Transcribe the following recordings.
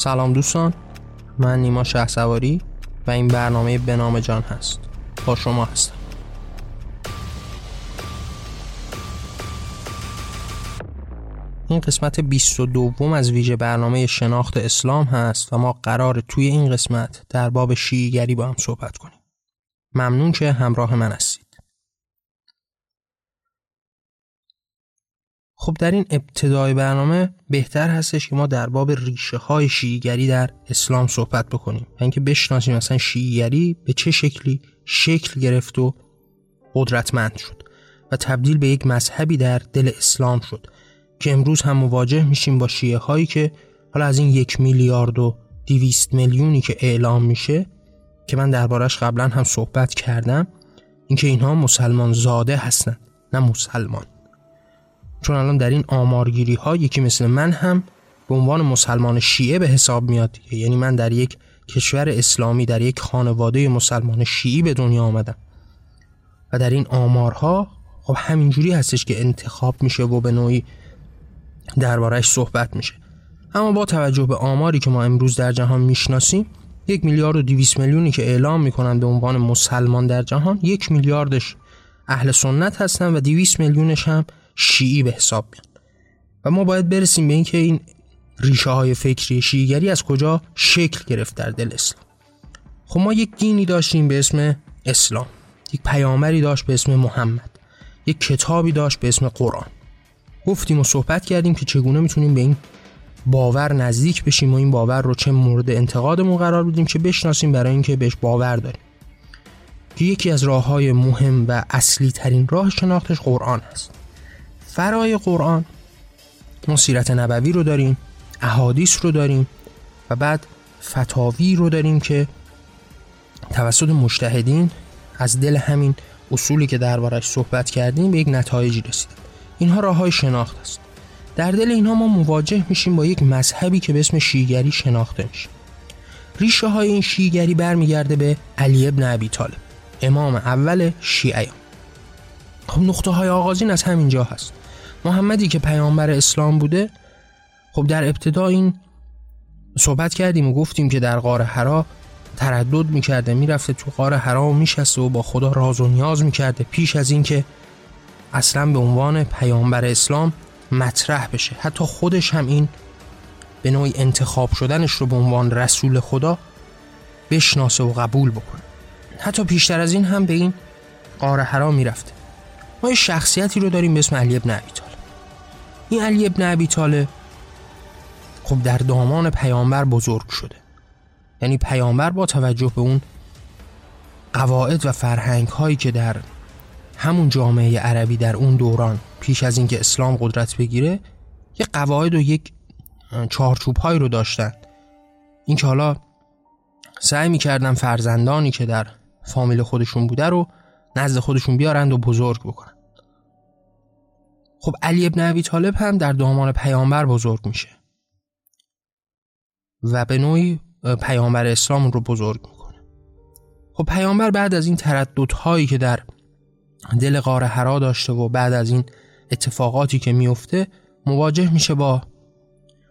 سلام دوستان من نیما سواری و این برنامه به نام جان هست. با شما هستم. این قسمت 22 از ویژه برنامه شناخت اسلام هست و ما قرار توی این قسمت در باب شیعیگری با هم صحبت کنیم. ممنون که همراه من هستید. خب در این ابتدای برنامه بهتر هستش که ما در باب ریشه های شیعیگری در اسلام صحبت بکنیم. و اینکه بشناسیم مثلا شیعیگری به چه شکلی شکل گرفت و قدرتمند شد و تبدیل به یک مذهبی در دل اسلام شد که امروز هم مواجه میشیم با شیعه هایی که حالا از این یک میلیارد و دیویست میلیونی که اعلام میشه که من دربارش قبلا هم صحبت کردم اینکه اینها مسلمان زاده هستند نه مسلمان. چون الان در این آمارگیری ها یکی مثل من هم به عنوان مسلمان شیعه به حساب میاد. یعنی من در یک کشور اسلامی در یک خانواده مسلمان شیعی به دنیا آمدم. و در این آمارها خب همینجوری هستش که انتخاب میشه و به نوعی دربارهش صحبت میشه. اما با توجه به آماری که ما امروز در جهان می‌شناسیم یک میلیارد و دیویس میلیونی که اعلام می‌کنن به عنوان مسلمان در جهان یک میلیاردش اهل سنت هستن و دیویس میلیونش هم شیعی به حساب میان. و ما باید برسیم به اینکه این ریشه های فکری شیعیگری از کجا شکل گرفت در دل اسلام. خب ما یک دینی داشتیم به اسم اسلام یک پیامبری داشت به اسم محمد یک کتابی داشت به اسم قرآن. گفتیم و صحبت کردیم که چگونه می‌تونیم به این باور نزدیک بشیم و این باور رو چه مورد انتقادمون قرار بدیم که بشناسیم برای اینکه بهش باور داریم. که یکی از راه های مهم و اصلی ترین راه شناختش قرآن است. فرای قرآن. ما سیرت نبوی رو داریم احادیث رو داریم و بعد فتاوی رو داریم که توسط مجتهدین از دل همین اصولی که دربارش صحبت کردیم به یک نتایجی رسیدن اینها راه های شناخت است. در دل اینها ما مواجه میشیم با یک مذهبی که به اسم شیگری شناخته میشه. ریشه های این شیگری برمیگرده به علی ابن ابی طالب امام اول شیعیان. خب نقطه های آغازین از همینجا هست. محمدی که پیامبر اسلام بوده خب در ابتدا این صحبت کردیم و گفتیم که در غار حرا تردد می‌کرده می‌رفته تو غار حرا و میشسته و با خدا راز و نیاز می‌کرده پیش از اینکه اصلا به عنوان پیامبر اسلام مطرح بشه. حتی خودش هم این به نوعی انتخاب شدنش رو به عنوان رسول خدا بشناسه و قبول بکنه. حتی پیشتر از این هم به این قاره حرا می‌رفته. ما یه شخصیتی رو داریم به اسم علی ابن طالب. این علی ابن ابی طالب. خب در دامان پیامبر بزرگ شده. یعنی پیامبر با توجه به اون قواعد و فرهنگ هایی که در همون جامعه عربی در اون دوران پیش از اینکه اسلام قدرت بگیره یه قواعد و یک چارچوب هایی رو داشتن. این که حالا سعی می‌کردن فرزندانی که در فامیل خودشون بوده رو نزد خودشون بیارند و بزرگ بکنن. خب علی ابن ابی طالب هم در دامان پیامبر بزرگ میشه. و به نوعی پیامبر اسلام رو بزرگ می‌کنه. خب پیامبر بعد از این ترددهایی که در دل غار حرا داشته و بعد از این اتفاقاتی که میفته مواجه میشه با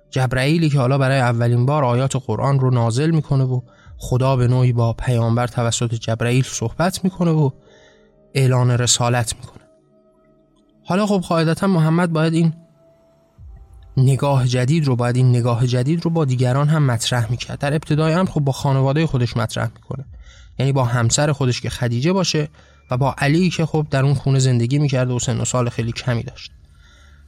جبرائیلی که حالا برای اولین بار آیات قرآن رو نازل می‌کنه و خدا به نوعی با پیامبر توسط جبرائیل صحبت می‌کنه و اعلان رسالت می‌کنه. حالا خب قاعدتا محمد باید این نگاه جدید رو باید این نگاه جدید رو با دیگران هم مطرح می‌کرد. در ابتدای هم خب با خانواده خودش مطرح می‌کنه. یعنی با همسر خودش که خدیجه باشه و با علی که خب در اون خونه زندگی می‌کرده و سن و سال خیلی کمی داشت.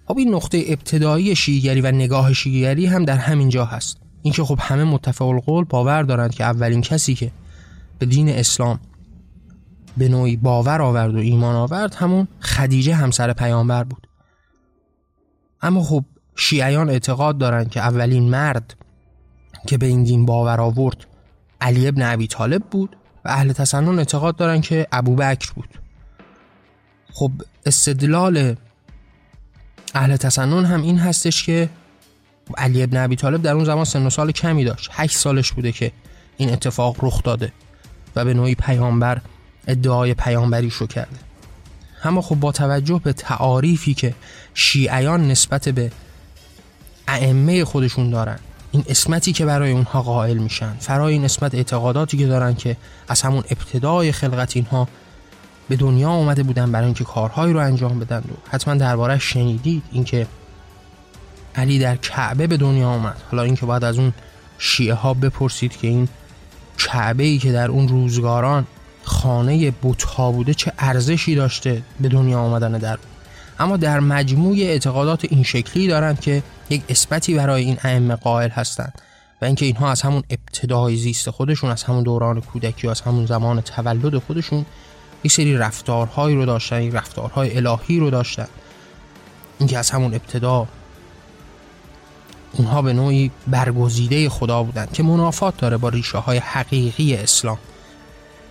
خب این نقطه ابتدایی شیگری و نگاه شیگری هم در همین جا هست. اینکه خب همه متفق القول باور دارند که اولین کسی که به دین اسلام به نوعی باور آورد و ایمان آورد همون خدیجه همسر پیامبر بود. اما خب شیعیان اعتقاد دارند که اولین مرد که به این دین باور آورد علی ابن ابی طالب بود و اهل تسنن اعتقاد دارن که ابوبکر بود. خب استدلال اهل تسنن هم این هستش که علی ابن ابی طالب در اون زمان سن و سال کمی داشت 8 سالش بوده که این اتفاق رخ داده و به نوعی پیامبر ادعای پیامبریشو کرده. اما خب با توجه به تعاریفی که شیعیان نسبت به ائمه خودشون دارن این اسمتی که برای اونها قائل میشن فرای این اسمت اعتقاداتی که دارن که از همون ابتدای خلقت اینها به دنیا آمده بودن برای اینکه کارهایی رو انجام بدن. و حتما درباره شنیدید اینکه علی در کعبه به دنیا آمد حالا اینکه باید از اون شیعه ها بپرسید که این کعبه ای که در اون روزگاران خانه بتها بوده چه ارزشی داشته به دنیا آمدن در اما در مجموع اعتقادات این شکلی دارند که یک اثباتی برای این ائمه قائل هستند و اینکه اینها از همون ابتدای زیست خودشون از همون دوران کودکی از همون زمان تولد خودشون یک سری رفتارهایی رو داشتن این رفتارهای الهی رو داشتن. اینکه از همون ابتدا اونها به نوعی برگزیده خدا بودن که منافات داره با ریشه های حقیقی اسلام.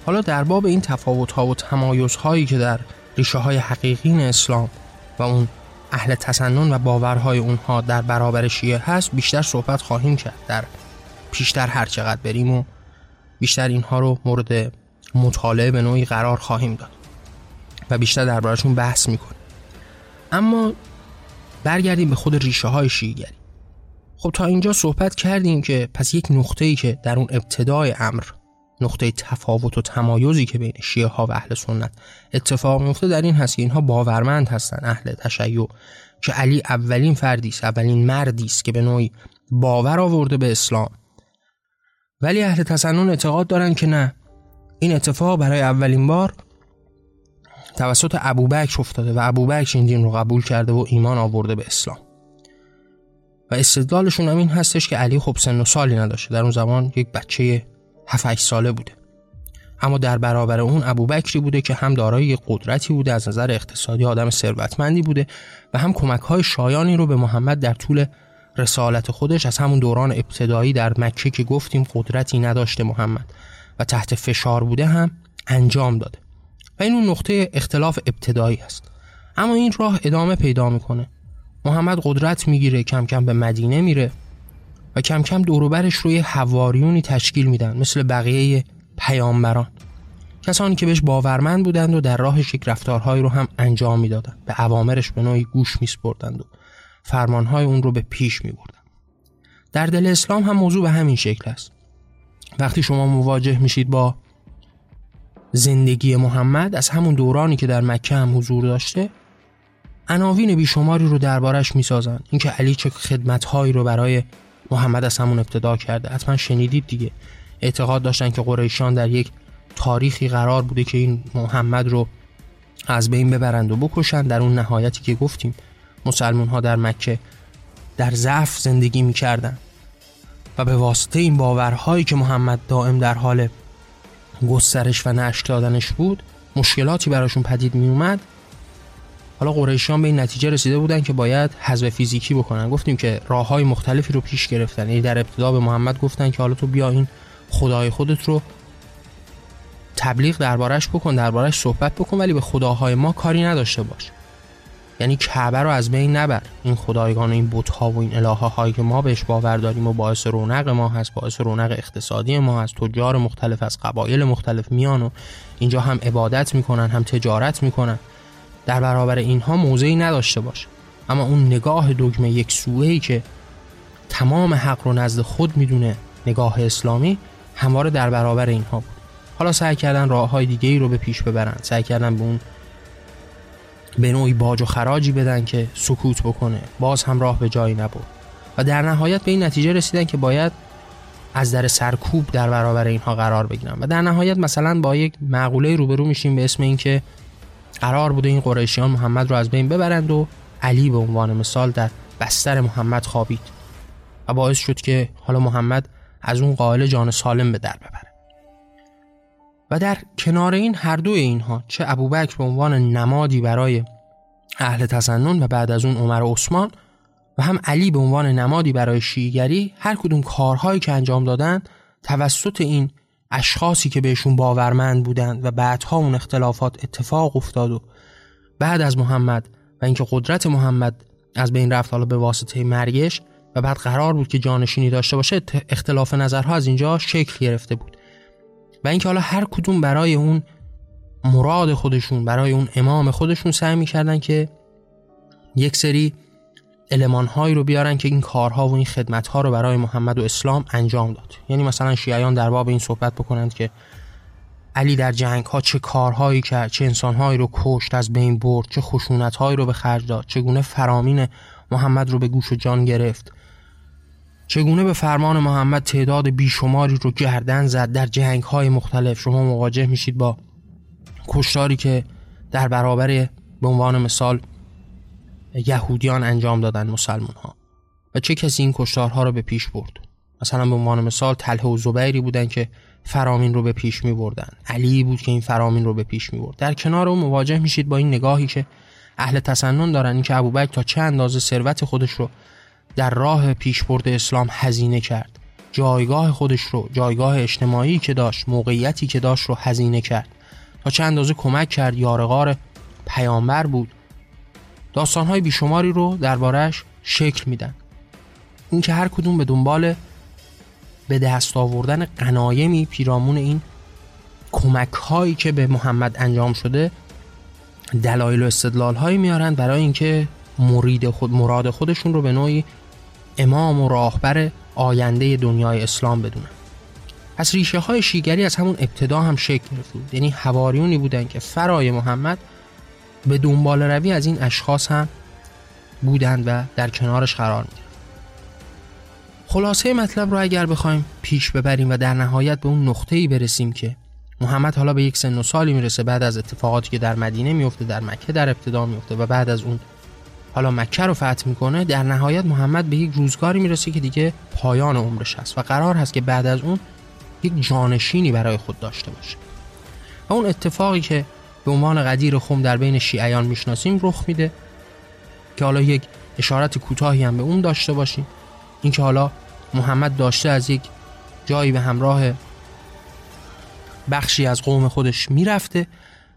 حالا در باب این تفاوت ها و تمایز هایی که در ریشه های حقیقی اسلام و اون اهل تسنن و باورهای اونها در برابر شیعه هست بیشتر صحبت خواهیم کرد. در پیشتر هر چقدر بریم و بیشتر اینها رو مورد مطالعه به نوعی قرار خواهیم داد و بیشتر دربارشون بحث می‌کنیم. اما برگردیم به خود ریشه های شیعگری خب تا اینجا صحبت کردیم که پس یک نقطه ای که در اون ابتدای امر نقطه تفاوت و تمایزی که بین شیعه ها و اهل سنت اتفاق میفته در این هست که اینها باورمند هستن اهل تشیع که علی اولین فردی است اولین مردی است که به نوعی باور آورده به اسلام. ولی اهل تسنن اعتقاد دارن که نه. این اتفاق برای اولین بار توسط ابوبکر افتاده و ابوبکر این دین رو قبول کرده و ایمان آورده به اسلام. و استدلالشون هم این هستش که علی خب سن و سالی نداشته. در اون زمان یک بچه 7 ساله بوده. اما در برابر اون ابوبکری بوده که هم دارای قدرتی بوده از نظر اقتصادی آدم ثروتمندی بوده و هم کمک های شایانی رو به محمد در طول رسالت خودش از همون دوران ابتدایی در مکه که گفتیم قدرتی نداشته محمد و تحت فشار بوده هم انجام داده. و این اون نقطه اختلاف ابتدایی است اما این راه ادامه پیدا می‌کنه. محمد قدرت می‌گیره کم کم به مدینه میره. و کم کم دوروبرش روی حواریونی تشکیل میدن مثل بقیه پیامبران. کسانی که بهش باورمند بودند و در راهش یک رفتارهایی رو هم انجام می‌دادند. به عوامرش به نوعی گوش میسپردند و فرمانهای اون رو به پیش میبردند. در دل اسلام هم موضوع به همین شکل است. وقتی شما مواجه میشید با زندگی محمد از همون دورانی که در مکه هم حضور داشته عناوین بیشماری رو دربارش می‌سازن. اینکه علی چه خدمتهایی رو برای محمد از همون ابتدا کرده. حتما شنیدید دیگه. اعتقاد داشتن که قریشان در یک تاریخی قرار بوده که این محمد رو از بین ببرند و بکشند. در اون نهایتی که گفتیم مسلمون ها در مکه در ضعف زندگی می‌کردن. و به واسطه این باورهایی که محمد دائم در حال گسترش و نشک دادنش بود مشکلاتی براشون پدید می اومد حالا قریشیان به این نتیجه رسیده بودن که باید حذف فیزیکی بکنن. گفتیم که راه های مختلفی رو پیش گرفتن. یعنی در ابتدا به محمد گفتن که حالا تو بیا این خدای خودت رو تبلیغ دربارش بکن دربارش صحبت بکن ولی به خداهای ما کاری نداشته باش. یعنی کعبه رو از بین نبر. این خدایگان و این بت‌ها و این الهه هایی که ما بهش باور داریم و باعث رونق ما هست باعث رونق اقتصادی ما هست. تجار مختلف از قبایل مختلف میان و اینجا هم عبادت می‌کنن هم تجارت می‌کنن. در برابر اینها موضعی نداشته باشه اما اون نگاه دگمه یک سوهی که تمام حق رو نزد خود می‌دونه نگاه اسلامی همواره در برابر اینها بود. حالا سعی کردن راه های دیگه ای رو به پیش ببرن. سعی کردن به اون به نوعی باج و خراجی بدن که سکوت بکنه. باز هم راه به جایی نبود. و در نهایت به این نتیجه رسیدن که باید از در سرکوب در برابر اینها قرار بگیرن. و در نهایت مثلا با یک معقوله روبرو میشیم به اسم اینکه قرار بوده این قریشیان محمد رو از بین ببرند و علی به عنوان مثال در بستر محمد خوابید و باعث شد که حالا محمد از اون قائل جان سالم به در ببره. و در کنار این هر دو اینها چه ابوبکر به عنوان نمادی برای اهل تسنن و بعد از اون عمر و عثمان و هم علی به عنوان نمادی برای شیعگری هر کدوم کارهایی که انجام دادن توسط این اشخاصی که بهشون باورمند بودند و بعدها اون اختلافات اتفاق افتاد و بعد از محمد و اینکه قدرت محمد از بین رفت حالا به واسطه مرگش و بعد قرار بود که جانشینی داشته باشه اختلاف نظرها از اینجا شکل گرفته بود. و اینکه حالا هر کدوم برای اون مراد خودشون برای اون امام خودشون سعی می‌کردن که یک سری المانهایی رو بیارن که این کارها و این خدمتها رو برای محمد و اسلام انجام داد. یعنی مثلا شیعیان در باب این صحبت بکنند که علی در جنگ ها چه کارهایی کرد چه انسانهایی رو کشت از بین برد چه خشونتهایی رو به خرج داد چگونه فرامین محمد رو به گوش و جان گرفت چگونه به فرمان محمد تعداد بیشماری رو گردن زد. در جنگ های مختلف شما مواجه میشید با کشتاری که در برابر به عنوان مثال یهودیان انجام دادن مسلمان ها و چه کسی این کشتارها رو به پیش برد؟ مثلا به عنوان مثال تله و زبیری بودن که فرامین رو به پیش می بردن علی بود که این فرامین رو به پیش می برد در کنار اون مواجه میشید با این نگاهی که اهل تسنن دارن. این که ابوبکر تا چه اندازه ثروت خودش رو در راه پیشبرد اسلام هزینه کرد. جایگاه خودش رو جایگاه اجتماعی که داشت موقعیتی که داشت رو هزینه کرد. تا چه اندازه کمک کرد. یارغار پیامبر بود. داستانهای بیشماری رو دربارهش شکل میدن. اینکه هر کدوم به دنبال به دست آوردن قنایمی پیرامون این کمک هایی که به محمد انجام شده دلایل و استدلال هایی میارن برای اینکه مرید خود مراد خودشون رو به نوعی امام و راهبر آینده دنیای اسلام بدونن. پس ریشه های شیگری از همون ابتدا هم شکل گرفت یعنی حواریونی بودن که فرای محمد به دنبال روی از این اشخاص هم بودند و در کنارش قرار می‌گیرن خلاصه مطلب رو اگر بخوایم پیش ببریم و در نهایت به اون نقطه ای برسیم که محمد حالا به یک سن و سالی می‌رسه بعد از اتفاقاتی که در مدینه میفته در مکه در ابتدا میفته و بعد از اون حالا مکه رو فتح می‌کنه در نهایت محمد به یک روزگاری می‌رسه که دیگه پایان عمرش هست و قرار هست که بعد از اون یک جانشینی برای خود داشته باشه. و اون اتفاقی که به عنوان قدیر خم در بین شیعیان می‌شناسیم رخ میده که حالا یک اشارت کوتاهی هم به اون داشته باشیم. اینکه حالا محمد داشته از یک جایی به همراه بخشی از قوم خودش می‌رفته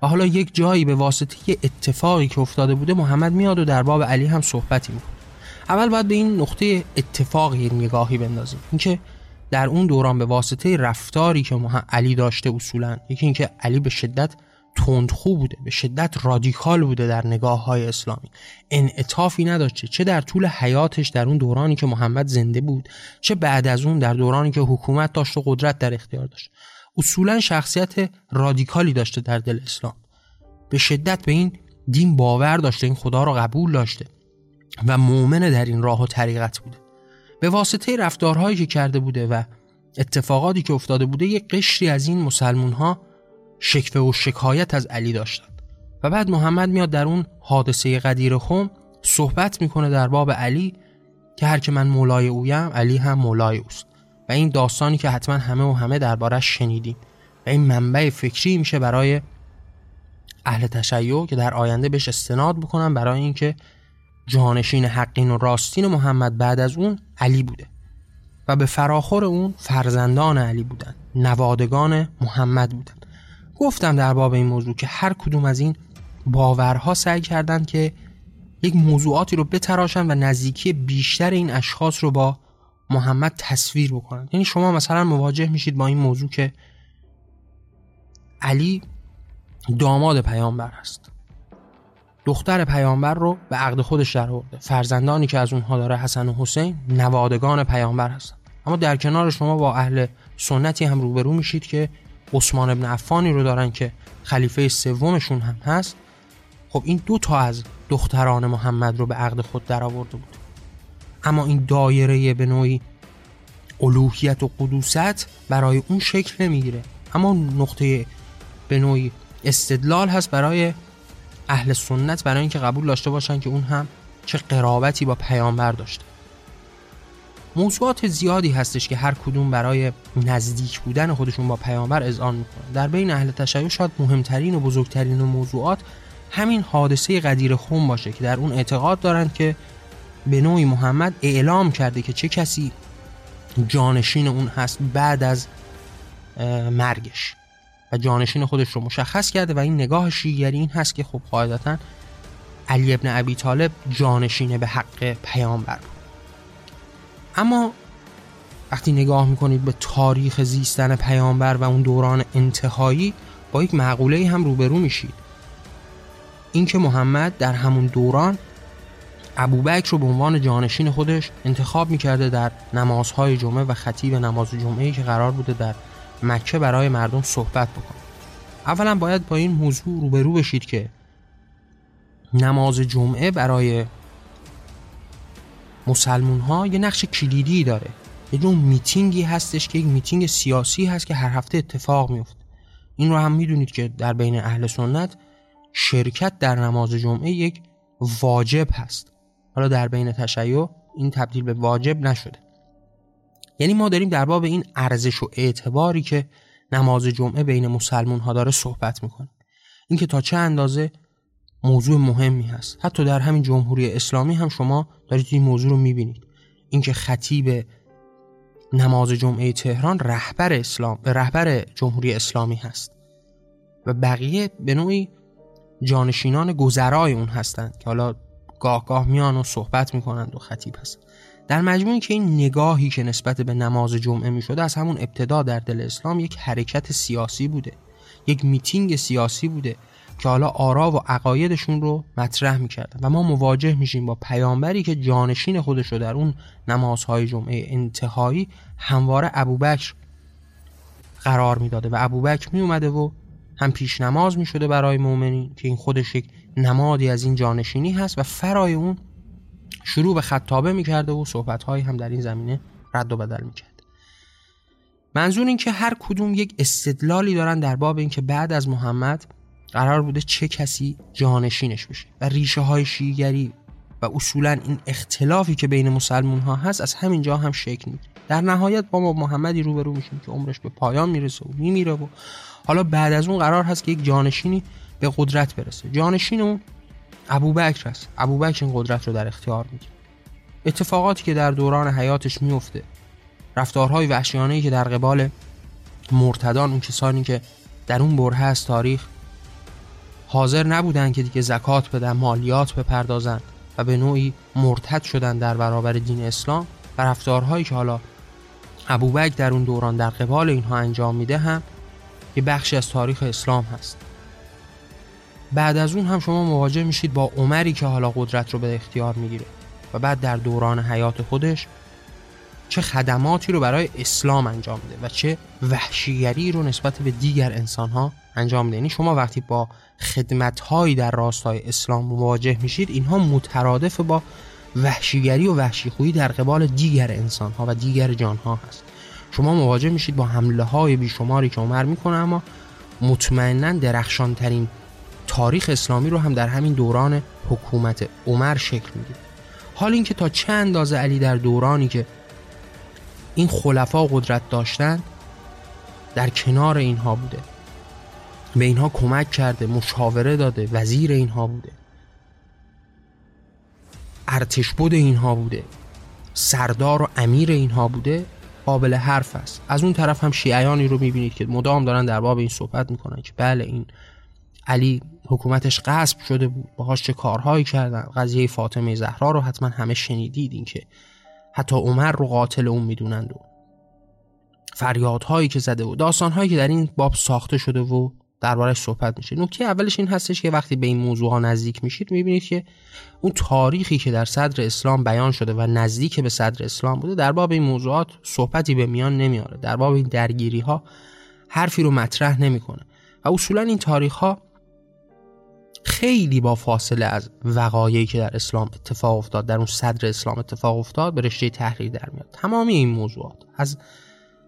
و حالا یک جایی به واسطه یه اتفاقی که افتاده بوده محمد میاد و در باب علی هم صحبتی می‌کنه. اول باید به این نقطه اتفاقی نگاهی بندازیم. اینکه در اون دوران به واسطه رفتاری که علی داشته اصولا یکی اینکه علی به شدت تندخو بوده به شدت رادیکال بوده در نگاه های اسلامی. انعطافی نداشته چه در طول حیاتش در اون دورانی که محمد زنده بود چه بعد از اون در دورانی که حکومت داشت و قدرت در اختیار داشت. اصولا شخصیت رادیکالی داشته در دل اسلام. به شدت به این دین باور داشته این خدا رو قبول داشته و مؤمن در این راه و طریقت بوده. به واسطه رفتارهایی که کرده بوده و اتفاقاتی که افتاده بوده یک قشری از این مسلمون ها شکوه و شکایت از علی داشتند و بعد محمد میاد در اون حادثه قدیر خم صحبت می‌کنه در باب علی که هر که من مولای اویم علی هم مولای اوست. و این داستانی که حتما همه و همه دربارش شنیدیم و این منبع فکری میشه برای اهل تشیع که در آینده بهش استناد بکنن برای اینکه جانشین حقین و راستین محمد بعد از اون علی بوده. و به فراخور اون فرزندان علی بودن نوادگان محمد بودن. گفتم در باب این موضوع که هر کدوم از این باورها سعی کردند که یک موضوعاتی رو بتراشن و نزدیکی بیشتر این اشخاص رو با محمد تصویر بکنن. یعنی شما مثلا مواجه میشید با این موضوع که علی داماد پیامبر است دختر پیامبر رو به عقد خودش در فرزندانی که از اونها داره حسن و حسین نوادگان پیامبر هستن. اما در کنار شما با اهل سنتی هم روبرو میشید که عثمان ابن عفانی رو دارن که خلیفه سومشون هم هست. خب این دو تا از دختران محمد رو به عقد خود در آورده بود. اما این دایره به نوعی الوهیت و قدوست برای اون شکل نمی‌گیره. اما نقطه به نوعی استدلال هست برای اهل سنت برای اینکه قبول داشته باشن که اون هم چه قرابتی با پیامبر داشته. موضوعات زیادی هستش که هر کدوم برای نزدیک بودن خودشون با پیامبر اذعان می‌کنن. در بین اهل تشیع شاید مهمترین و بزرگترین و موضوعات همین حادثه قدیر خون باشه که در اون اعتقاد دارند که به نوعی محمد اعلام کرده که چه کسی جانشین اون هست بعد از مرگش. و جانشین خودش رو مشخص کرده و این نگاه شیعری این هست که خب قاعدتا علی ابن ابی طالب جانشین به حق پیامبر اما وقتی نگاه می‌کنید به تاریخ زیستن پیامبر و اون دوران انتهایی با یک معقوله هم روبرو میشید. اینکه محمد در همون دوران ابوبکر رو به عنوان جانشین خودش انتخاب می‌کرده در نمازهای جمعه و خطیب نماز جمعه که قرار بوده در مکه برای مردم صحبت بکنه. اولا باید با این موضوع روبرو بشید که نماز جمعه برای مسلمون ها یه نقش کلیدی داره. یه نوع میتینگی هستش که یک میتینگ سیاسی هست که هر هفته اتفاق میفته این رو هم می‌دونید که در بین اهل سنت شرکت در نماز جمعه یک واجب هست. حالا در بین تشیع این تبدیل به واجب نشده. یعنی ما داریم در باب این ارزش و اعتباری که نماز جمعه بین مسلمون ها داره صحبت می‌کنیم. اینکه تا چه اندازه موضوع مهمی هست. حتی در همین جمهوری اسلامی هم شما دارید این موضوع رو می‌بینید. اینکه خطیب نماز جمعه تهران رهبر اسلام رهبر جمهوری اسلامی هست. و بقیه به نوعی جانشینان گذرای اون هستند که حالا گاه گاه میان و صحبت می‌کنند و خطیب هست در مجموعی که این نگاهی که نسبت به نماز جمعه می‌شده از همون ابتدا در دل اسلام یک حرکت سیاسی بوده یک میتینگ سیاسی بوده. که حالا آرا و عقایدشون رو مطرح می‌کردن. و ما مواجه میشیم با پیامبری که جانشین خودش رو در اون نمازهای جمعه انتهایی همواره ابوبکر قرار می‌داده و ابوبکر میومده و هم پیش نماز می‌شده برای مؤمنین که این خودش یک نمادی از این جانشینی هست و فرای اون شروع به خطابه می‌کرده و صحبتهایی هم در این زمینه رد و بدل می‌کرد. منظور این که هر کدوم یک استدلالی دارن در باب اینکه بعد از محمد قرار بوده چه کسی جانشینش بشه. و ریشه های شیگری و اصولا این اختلافی که بین مسلمون ها هست از همین جا هم شکل می‌گیره. در نهایت با ما محمدی روبرو میشیم که عمرش به پایان می‌رسه و میمیره و حالا بعد از اون قرار هست که یک جانشینی به قدرت برسه. جانشین اون ابوبکر است. ابوبکر این قدرت رو در اختیار می‌گیره. اتفاقاتی که در دوران حیاتش میفته رفتارهای وحشیانه که در قبال مرتدان اون کسانی که در اون بره از تاریخ حاضر نبودن که دیگه زکات بدن مالیات بپردازن و به نوعی مرتد شدن در برابر دین اسلام. و رفتارهایی که حالا ابوبکر در اون دوران در قبال اینها انجام میده هم یه بخشی از تاریخ اسلام هست. بعد از اون هم شما مواجه میشید با عمری که حالا قدرت رو به اختیار می‌گیره و بعد در دوران حیات خودش چه خدماتی رو برای اسلام انجام میده و چه وحشیگری رو نسبت به دیگر انسان ها انجام میده. یعنی شما وقتی با خدمت هایی در راستای اسلام مواجه میشید اینها مترادف با وحشیگری و وحشیخویی در قبال دیگر انسان ها و دیگر جان ها هست. شما مواجه میشید با حمله های بیشماری که عمر می‌کنه اما مطمئنا درخشان ترین تاریخ اسلامی رو هم در همین دوران حکومت عمر شکل میده حال اینکه تا چه اندازه علی در دورانی که این خلفا قدرت داشتن در کنار اینها بوده. به اینها کمک کرده مشاوره داده وزیر اینها بوده. ارتش بود اینها بوده. سردار و امیر اینها بوده. قابل حرف است. از اون طرف هم شیعیانی رو می‌بینید که مدام دارن در باب این صحبت می‌کنن که بله این علی حکومتش غصب شده بود. باهاش چه کارهایی کردن؟ قضیه فاطمه زهرا رو حتما همه شنیدید این که حتی عمر رو قاتل اون می‌دونند و فریادهایی که زده و داستانهایی که در این باب ساخته شده و دربارش صحبت میشه. نکته اولش این هستش که وقتی به این موضوع ها نزدیک میشید می‌بینید که اون تاریخی که در صدر اسلام بیان شده و نزدیک به صدر اسلام بوده در باب این موضوعات صحبتی به میان نمیاره در باب این درگیری ها حرفی رو مطرح نمی‌کنه. و اصولا این تاریخ ها خیلی با فاصله از وقایعی که در اسلام اتفاق افتاد در اون صدر اسلام اتفاق افتاد به رشته تحریر در میاد. تمامی این موضوعات از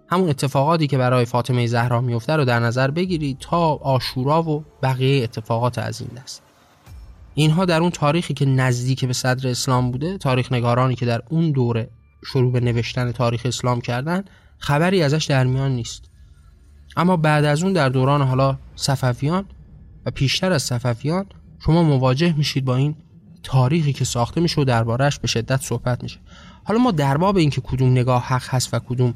همون اتفاقاتی که برای فاطمه زهرا میفته رو در نظر بگیرید تا آشورا و بقیه اتفاقات از این دست. اینها در اون تاریخی که نزدیک به صدر اسلام بوده تاریخ نگارانی که در اون دوره شروع به نوشتن تاریخ اسلام کردن خبری ازش در میان نیست. اما بعد از اون در دوران حالا صفویان و پیشتر از صفویان شما مواجه میشید با این تاریخی که ساخته میشه و دربارهش به شدت صحبت میشه. حالا ما در باب اینکه کدوم نگاه حق هست و کدوم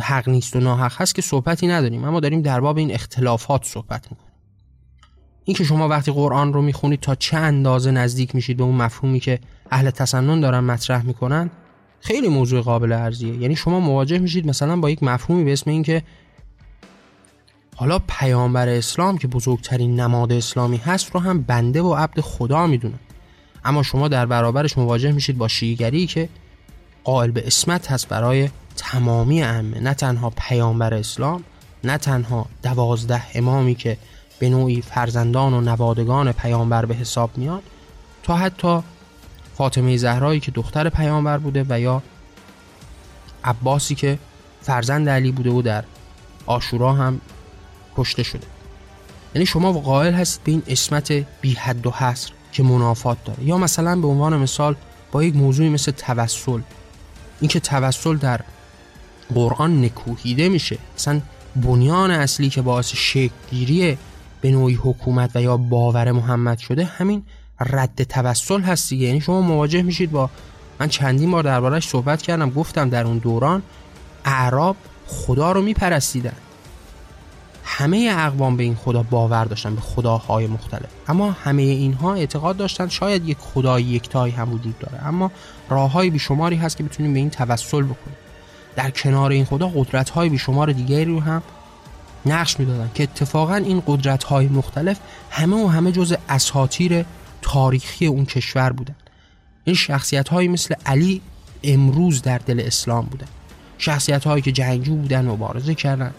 حق نیست و ناحق هست که صحبتی نداریم. اما داریم در باب این اختلافات صحبت می‌کنیم. این که شما وقتی قرآن رو می‌خونید تا چه اندازه نزدیک میشید به اون مفهومی که اهل تسنن دارن مطرح می‌کنن خیلی موضوع قابل ارزیه. یعنی شما مواجه میشید مثلا با یک مفهومی به اسم اینکه حالا پیامبر اسلام که بزرگترین نماد اسلامی هست رو هم بنده و عبد خدا می‌دونه اما شما در برابرش مواجه میشید با شیعگری که قائل به اسمت هست برای تمامی ائمه نه تنها پیامبر اسلام نه تنها دوازده امامی که به نوعی فرزندان و نوادگان پیامبر به حساب میاد تا حتی فاطمه زهرایی که دختر پیامبر بوده و یا عباسی که فرزند علی بوده و در آشورا هم کشته شده. یعنی شما قائل هستید به این اسمت بی حد و حصر که منافات داره. یا مثلا به عنوان مثال با یک موضوعی مثل توسل. اینکه توسل در قرآن نکوهیده میشه. مثلا بنیان اصلی که باعث شکلگیری به نوعی حکومت و یا باور محمد شده همین رد توسل هست دیگه. یعنی شما مواجه میشید با من چندین بار دربارش صحبت کردم گفتم در اون دوران اعراب خدا رو میپرستیدن. همه اقوام به این خدا باور داشتن به خداهای مختلف. اما همه اینها اعتقاد داشتن شاید یک خدای یکتایی هم وجود داره. اما راههای بیشماری هست که بتونیم به این توسل بکنیم. در کنار این خدا قدرت های بیشمار دیگری رو هم نقش می‌دادن که اتفاقا این قدرت های مختلف همه و همه جز اساطیر تاریخی اون کشور بودن. این شخصیت هایی مثل علی امروز در دل اسلام بودن. شخصیت هایی که جنگجو بودن مبارزه کردن.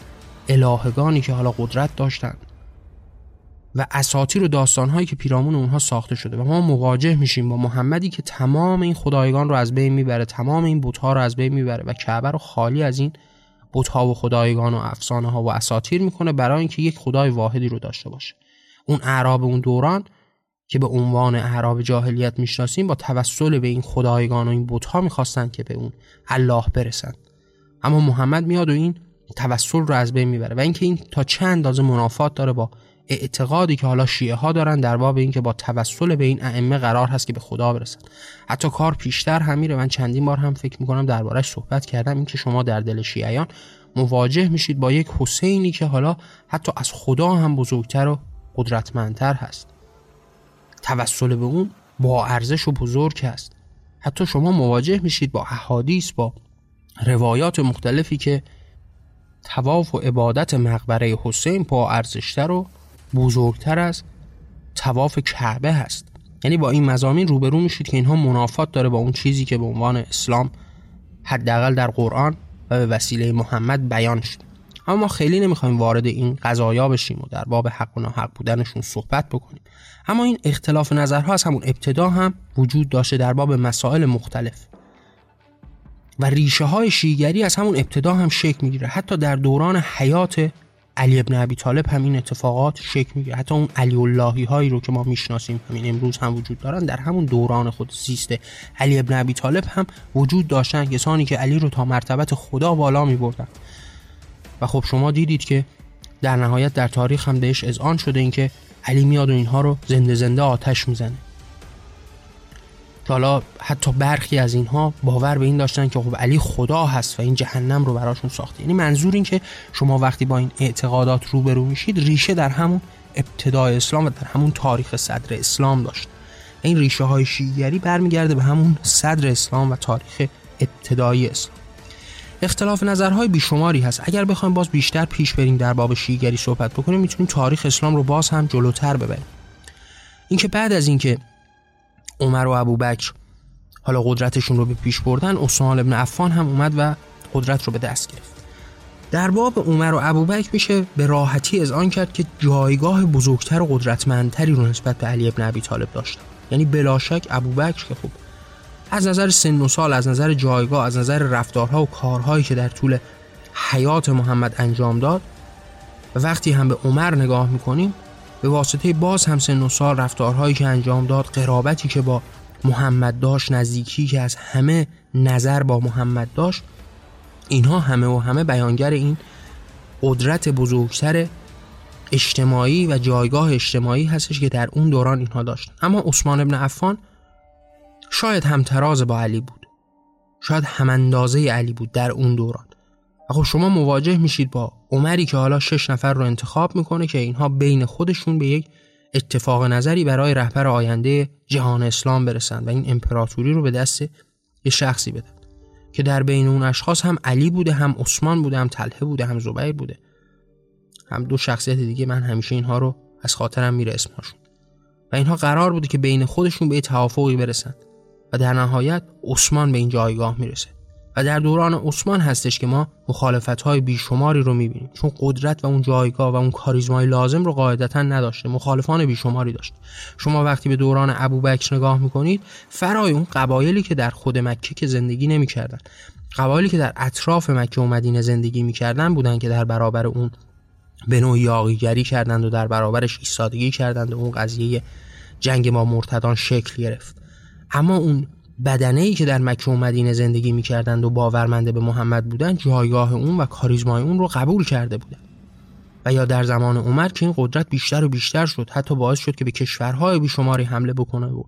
الهگانی که حالا قدرت داشتن. و اساطیر و داستانهایی که پیرامون اونها ساخته شده و ما مواجه میشیم با محمدی که تمام این خدایگان رو از بین می‌بره تمام این بتها رو از بین می‌بره و کعبه رو خالی از این بتها و خدایگان و افسانه ها و اساطیر می‌کنه برای اینکه یک خدای واحدی رو داشته باشه. اون اعراب اون دوران که به عنوان اعراب جاهلیت می‌شناسیم با توسل به این خدایگان و این بتها می‌خواستند که به اون الله برسن. اما محمد میاد و این توسل رو از بین می‌بره و اینکه این تا چند اندازه منافات داره با اعتقادی که حالا شیعه ها دارن در باب اینکه با توسل به این ائمه قرار هست که به خدا برسن. حتی کار پیشتر هم میره. من چندین بار هم فکر می‌کنم دربارش صحبت کردم. اینکه شما در دل شیعیان مواجه میشید با یک حسینی که حالا حتی از خدا هم بزرگتر و قدرتمندتر هست. توسل به اون با ارزش و بزرگ است حتی شما مواجه میشید با احادیث با روایات مختلفی که تواف و عبادت مقبره حسین با ارزشتر و بزرگتر از تواف کعبه هست. یعنی با این مزامین روبرو میشید که اینها منافات داره با اون چیزی که به عنوان اسلام حداقل در قرآن و به وسیله محمد بیان شد. اما ما خیلی نمی‌خوایم وارد این قضایا بشیم و در باب حق و ناحق بودنشون صحبت بکنیم. اما این اختلاف نظرها از همون ابتدا هم وجود داشته در باب مسائل مختلف. و ریشه های شیگری از همون ابتدا هم شکل می‌گیره. حتی در دوران حیات علی ابن ابی طالب هم این اتفاقات شکل می‌گیره. حتی اون علی اللهی هایی رو که ما می‌شناسیم همین امروز هم وجود دارن در همون دوران خود زیسته علی ابن ابی طالب هم وجود داشتن. کسانی که علی رو تا مرتبت خدا بالا میبردن. و خب شما دیدید که در نهایت در تاریخ هم بهش اذعان شده اینکه علی میاد و اینها رو زنده زنده آتش می‌زنه. حالا حتی برخی از اینها باور به این داشتن که خب علی خدا هست و این جهنم رو براشون ساخته. یعنی منظور این که شما وقتی با این اعتقادات روبرو میشید ریشه در همون ابتدای اسلام و در همون تاریخ صدر اسلام داشت. این ریشه های شیعیگری برمیگرده به همون صدر اسلام و تاریخ ابتدایی اسلام. اختلاف نظرهای بیشماری هست. اگر بخوایم باز بیشتر پیش بریم در باب شیعیگری صحبت بکنیم می‌تونیم تاریخ اسلام رو باز هم جلوتر ببریم. اینکه بعد از اینکه عمر و ابوبکر حالا قدرتشون رو به پیش بردن عثمان ابن عفان هم اومد و قدرت رو به دست گرفت. در باب عمر و ابوبکر میشه به راحتی از آن کرد که جایگاه بزرگتر و قدرتمندتری رو نسبت به علی ابن ابی طالب داشتن یعنی بلاشک ابوبکر که خب از نظر سن و سال از نظر جایگاه از نظر رفتارها و کارهایی که در طول حیات محمد انجام داد وقتی هم به عمر نگاه می‌کنیم به واسطه باز هم سن و سال رفتارهایی که انجام داد قرابتی که با محمد داشت نزدیکی که از همه نظر با محمد داشت اینها همه و همه بیانگر این قدرت بزرگتر اجتماعی و جایگاه اجتماعی هستش که در اون دوران اینها داشت. اما عثمان ابن عفان شاید همتراز با علی بود. شاید هماندازه علی بود در اون دوران. و خب شما مواجه میشید با عمری که حالا شش نفر رو انتخاب می‌کنه که اینها بین خودشون به یک اتفاق نظری برای رهبر آینده جهان اسلام برسن و این امپراتوری رو به دست یه شخصی بدن که در بین اون اشخاص هم علی بوده هم عثمان بوده هم طلحه بوده هم زبیر بوده. هم دو شخصیت دیگه من همیشه اینها رو از خاطرم میره اسمشون. و اینها قرار بوده که بین خودشون به توافقی برسن و در نهایت عثمان به این جایگاه می‌رسه. و در دوران عثمان هستش که ما مخالفت های بیشماری رو می‌بینیم. چون قدرت و اون جایگاه و اون کاریزمای لازم رو قاعدتا نداشته. مخالفان بیشماری داشت. شما وقتی به دوران ابوبکر نگاه می‌کنید فرای اون قبایلی که در خود مکه که زندگی نمی‌کردن قبایلی که در اطراف مکه و مدینه زندگی می‌کردن بودن که در برابر اون به نوع یاقیگری کردند و در برابرش ایستادگی کردند و اون قضیه جنگ ما مرتدان شکل گرفت. اما اون بدنه ای که در مکه و مدینه زندگی می‌کردند و باورمنده به محمد بودند جایگاه اون و کاریزمای اون رو قبول کرده بودند. و یا در زمان عمر که این قدرت بیشتر و بیشتر شد حتی باعث شد که به کشورهای بیشماری حمله بکنه و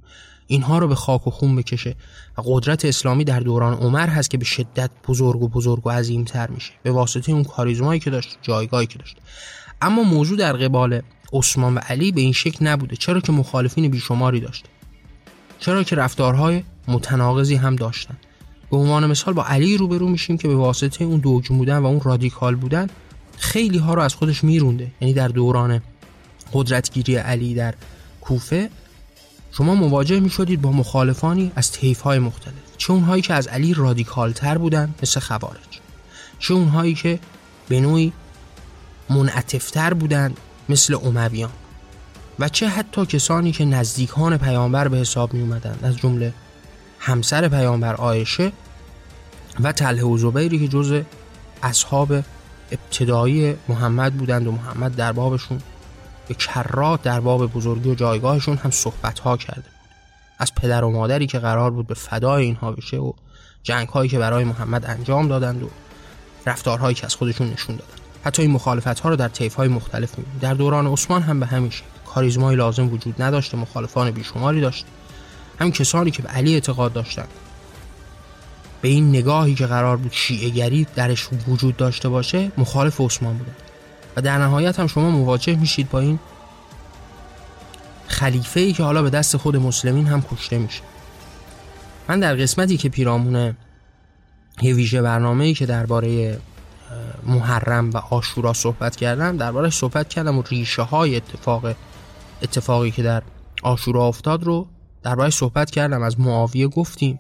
اینها رو به خاک و خون بکشه. و قدرت اسلامی در دوران عمر هست که به شدت بزرگ و بزرگ و عظیمتر میشه. به واسطه اون کاریزمایی که داشت جایگاهی که داشت. اما موضوع در قبال عثمان و علی به این شکل نبوده. چرا که مخالفین بیشماری داشته چرا که رفتارهای متناقضی هم داشتن. به عنوان مثال با علی روبرو میشیم که به واسطه اون دوجم بودن و اون رادیکال بودن خیلی ها رو از خودش میرونده. یعنی در دوران قدرتگیری علی در کوفه شما مواجه می شدید با مخالفانی از طیف های مختلف. چه اونهایی که از علی رادیکال تر بودن مثل خوارج. چه اونهایی که به نوعی منعتفتر بودند مثل امویان و چه حتی کسانی که نزدیکان پیامبر به حساب می اومدن از جمله همسر پیامبر آیشه و تله و زبیری که جز اصحاب ابتدایی محمد بودند و محمد در بابشون به کرات در باب بزرگی و جایگاهشون هم صحبت ها کرده بود. از پدر و مادری که قرار بود به فدای اینها بشه و جنگ هایی که برای محمد انجام دادند و رفتارهایی که از خودشون نشون دادند. حتی این مخالفت ها رو در طیف های مختلف می‌بینیم. در دوران عثمان هم به همین شکل. کاریزمای لازم وجود نداشته مخالفان بیشماری داشت. هم کسانی که به علی اعتقاد داشتند به این نگاهی که قرار بود شیعه گری درش وجود داشته باشه مخالف عثمان بودند و در نهایت هم شما مواجه میشید با این خلیفه ای که حالا به دست خود مسلمین هم کشته میشه. من در قسمتی که پیرامونه یه ویژه برنامه ای که درباره محرم و آشورا صحبت کردم درباره صحبت کردم و ریشه های اتفاق اتفاقی که در آشورا افتاد رو درباره صحبت کردم از معاویه گفتیم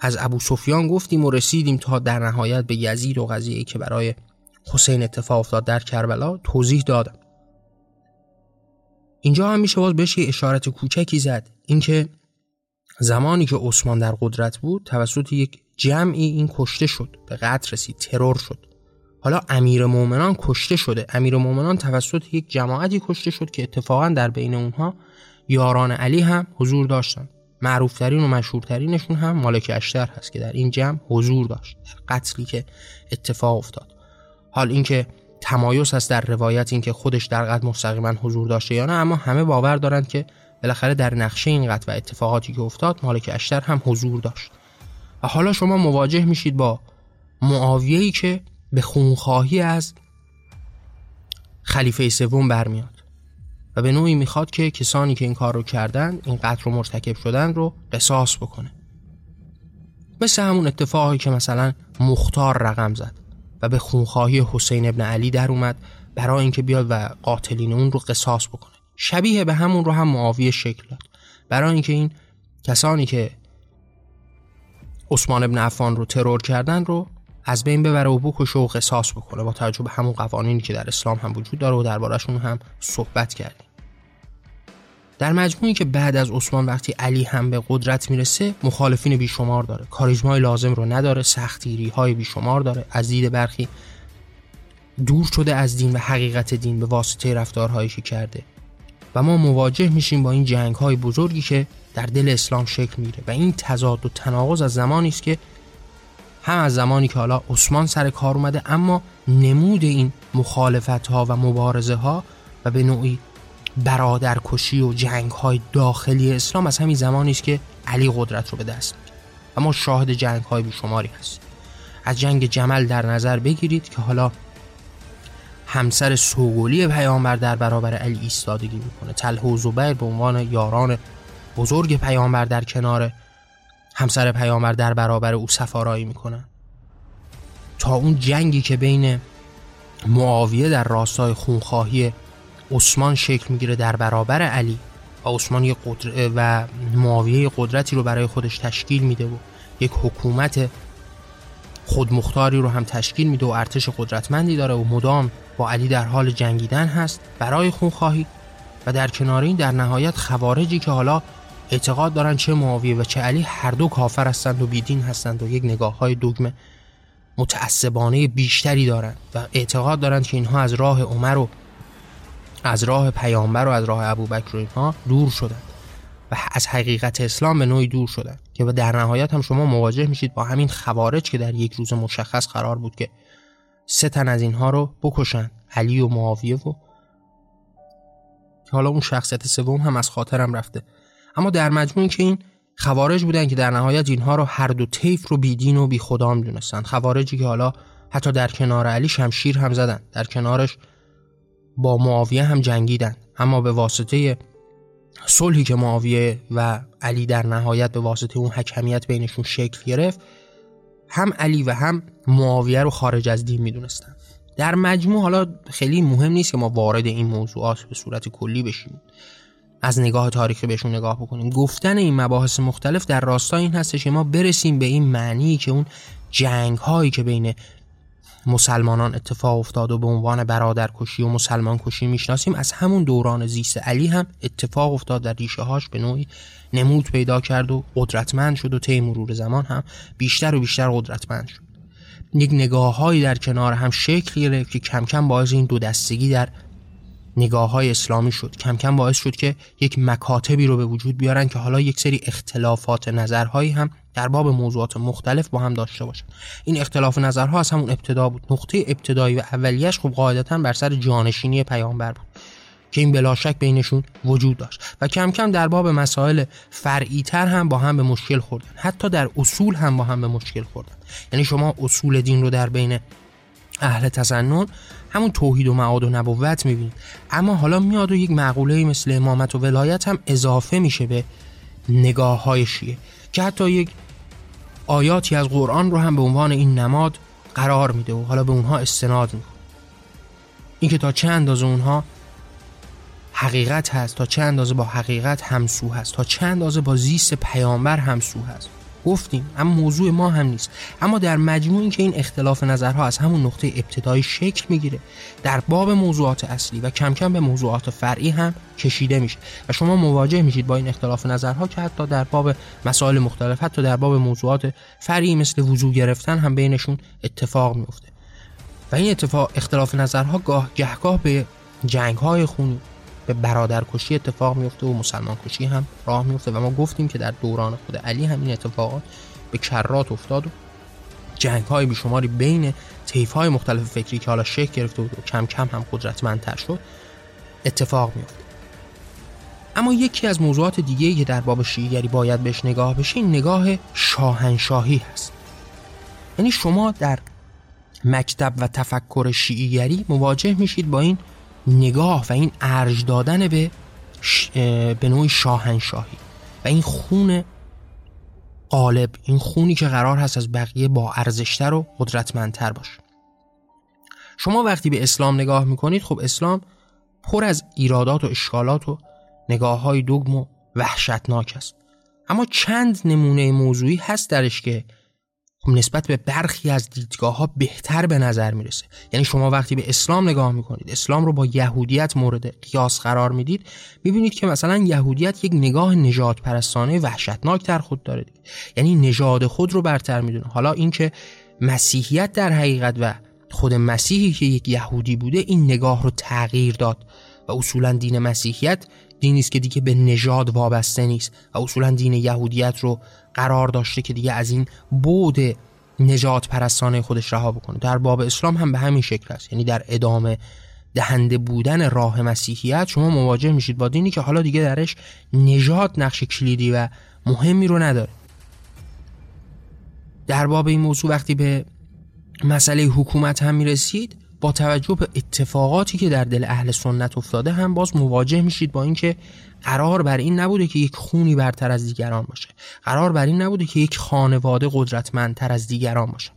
از ابو سفیان گفتیم و رسیدیم تا در نهایت به یزید و قضیه که برای حسین اتفاق افتاد در کربلا توضیح دادم. اینجا هم میشه باز بهش یه اشارت کوچکی زد. اینکه زمانی که عثمان در قدرت بود توسط یک جمعی این کشته شد به قتل رسید ترور شد. حالا امیر مومنان کشته شده. امیر مومنان توسط یک جماعتی کشته شد که اتفاقا در بین اونها یاران علی هم حضور داشتن. معروفترین و مشهورترینشون هم مالک اشتر هست که در این جمع حضور داشت در قتلی که اتفاق افتاد. حال اینکه تمایز هست در روایت اینکه خودش در قتل مستقیما حضور داشته یا نه اما همه باور دارند که بالاخره در نقشه این قتل و اتفاقاتی که افتاد مالک اشتر هم حضور داشت. و حالا شما مواجه میشید با معاویه‌ای که به خونخواهی از خلیفه سوم برمیاد. و به نوعی می‌خواد که کسانی که این کار رو کردن این قتل رو مرتکب شدن رو قصاص بکنه. مثل همون اتفاقی که مثلا مختار رقم زد و به خونخواهی حسین ابن علی در اومد برای اینکه بیاد و قاتلین اون رو قصاص بکنه. شبیه به همون رو هم معاویه شکل داد. برای اینکه این کسانی که عثمان ابن عفان رو ترور کردن رو از بین ببره و بکشه و قصاص بکنه. با توجه به همون قوانینی که در اسلام هم وجود داره و دربارهشون هم صحبت کردیم. در مجموعی که بعد از عثمان وقتی علی هم به قدرت می‌رسه مخالفین بیشمار داره. کاریزمای لازم رو نداره سختیری های بیشمار داره. از دید برخی دور شده از دین و حقیقت دین به واسطه رفتارهایی که کرده. و ما مواجه میشیم با این جنگ های بزرگی که در دل اسلام شکل میره و این تضاد و تناقض از زمانی است که هم از زمانی که حالا عثمان سر کار اومده اما نمود این مخالفت ها و مبارزه ها و به نوعی برادرکشی و جنگ های داخلی اسلام از همین زمانی است که علی قدرت رو به دست می‌گیره و ما شاهد جنگ های بیشماری هست. از جنگ جمل در نظر بگیرید که حالا همسر سوگلی پیامبر در برابر علی ایستادگی می‌کنه. تله و زبیر به عنوان یاران بزرگ پیامبر در کنار همسر پیامبر در برابر او سفارایی می‌کنن. تا اون جنگی که بین معاویه در راستای خونخواهی عثمان شکل می‌گیره در برابر علی و عثمان قدر... و معاویه قدرتی رو برای خودش تشکیل میده و یک حکومت خودمختاری رو هم تشکیل میده و ارتش قدرتمندی داره و مدام با علی در حال جنگیدن هست برای خونخواهی و در کنار این در نهایت خوارجی که حالا اعتقاد دارن چه معاویه و چه علی هر دو کافر هستند و بیدین هستند و یک نگاه های دگمه متعصبانه بیشتری دارند و اعتقاد دارند که اینها از راه عمر و از راه پیامبر و از راه ابوبکر و اینها دور شدند و از حقیقت اسلام به نوعی دور شدن که در نهایت هم شما مواجه میشید با همین خوارج که در یک روز مشخص قرار بود که سه تن از اینها رو بکشن علی و معاویه و حالا اون شخصیت سوم هم از خاطرم رفته. اما در مجموع که این خوارج بودن که در نهایت اینها رو هر دو طیف رو بیدین و بی خدا می‌دونستن خوارجی که حالا حتی در کنار علی شمشیر هم زدن. در کنارش با معاویه هم جنگیدن. اما به واسطه صلحی که معاویه و علی در نهایت به واسطه اون حکمیت بینشون شکل گرفت هم علی و هم معاویه رو خارج از دین می‌دونستن. در مجموع حالا خیلی مهم نیست که ما وارد این موضوعات به صورت کلی بشیم. از نگاه تاریخی بهشون نگاه بکنیم. گفتن این مباحث مختلف در راستای این هستش که ما برسیم به این معنی که اون جنگ هایی که بین مسلمانان اتفاق افتاد و به عنوان برادرکشی و مسلمان کشی می‌شناسیم از همون دوران زیست علی هم اتفاق افتاد در ریشه هاش به نوعی نمود پیدا کرد و قدرتمند شد و طی مرور زمان هم بیشتر و بیشتر قدرتمند شد. یک نگاه در کنار هم شکل گرفت که کم کم باعث این دو دستگی در نگاه های اسلامی شد. کم کم باعث شد که یک مکاتبی رو به وجود بیارن که حالا یک سری اختلافات نظرهایی هم در باب موضوعات مختلف با هم داشته باشن. این اختلاف نظرها از همون ابتدا بود. نقطه ابتدایی و اولیش خب قاعدتا بر سر جانشینی پیامبر بود که این بلا شک بینشون وجود داشت. و کم کم در باب مسائل فرعی تر هم با هم به مشکل خوردن. حتی در اصول هم با هم به مشکل خوردن. یعنی شما اصول دین رو در بین اهل تسنن همون توحید و معاد و نبوت می‌بینید اما حالا میاد و یک مقوله مثل امامت و ولایت هم اضافه میشه به نگاه های شیعه که حتی یک آیاتی از قرآن رو هم به عنوان این نماد قرار میده و حالا به اونها استناد می‌کنه. این که تا چه اندازه اونها حقیقت هست تا چه اندازه با حقیقت همسو هست تا چه اندازه با زیست پیامبر همسو هست. گفتیم اما موضوع ما هم نیست. اما در مجموع که این اختلاف نظرها از همون نقطه ابتدایی شکل می‌گیره در باب موضوعات اصلی و کم کم به موضوعات فرعی هم کشیده میشه. و شما مواجه میشید با این اختلاف نظرها که حتی در باب مسائل مختلف حتی در باب موضوعات فرعی مثل وضوع گرفتن هم بینشون اتفاق میفته و این اتفاق اختلاف نظرها گاه گهگاه به جنگ های خونی به برادرکشی اتفاق میفته و مسلمان کشی هم راه میفته و ما گفتیم که در دوران خود علی هم این اتفاقات به کرات افتاد و جنگ های بیشماری بین طیف های مختلف فکری که حالا شکل گرفته و کم کم هم قدرتمندتر شد اتفاق میفته اما یکی از موضوعات دیگه که در باب شیعیگری باید بهش نگاه بشه این نگاه شاهنشاهی هست. یعنی شما در مکتب و تفکر شیعیگری مواجه میشید با این نگاه و این ارج دادن به به نوعی شاهنشاهی. و این خون قالب این خونی که قرار هست از بقیه با ارزشتر و قدرتمندتر باشه. شما وقتی به اسلام نگاه می‌کنید خب اسلام پر از ایرادات و اشکالات و نگاه های دگم و وحشتناک است. اما چند نمونه موضوعی هست درش که خب نسبت به برخی از دیدگاه ها بهتر به نظر می‌رسه یعنی شما وقتی به اسلام نگاه می‌کنید اسلام رو با یهودیت مورد قیاس قرار می‌دید می‌بینید که مثلا یهودیت یک نگاه نجات پرستانه وحشتناک در خود داره دید. یعنی نژاد خود رو برتر می‌دونه حالا اینکه مسیحیت در حقیقت و خود مسیحی که یک یهودی بوده این نگاه رو تغییر داد و اصولا دین مسیحیت دینی است که دیگه به نژاد وابسته نیست و اصولا دین یهودیت رو قرار داشته که دیگه از این بود نجات پرستانه خودش رها بکنه. در باب اسلام هم به همین شکل است. یعنی در ادامه دهنده بودن راه مسیحیت شما مواجه میشید با دینی که حالا دیگه درش نجات نقش کلیدی و مهمی رو نداره. در باب این موضوع وقتی به مسئله حکومت هم می‌رسید با توجه به اتفاقاتی که در دل اهل سنت افتاده هم باز مواجه میشید با اینکه قرار بر این نبوده که یک خونی برتر از دیگران باشه. قرار بر این نبوده که یک خانواده قدرتمندتر از دیگران باشه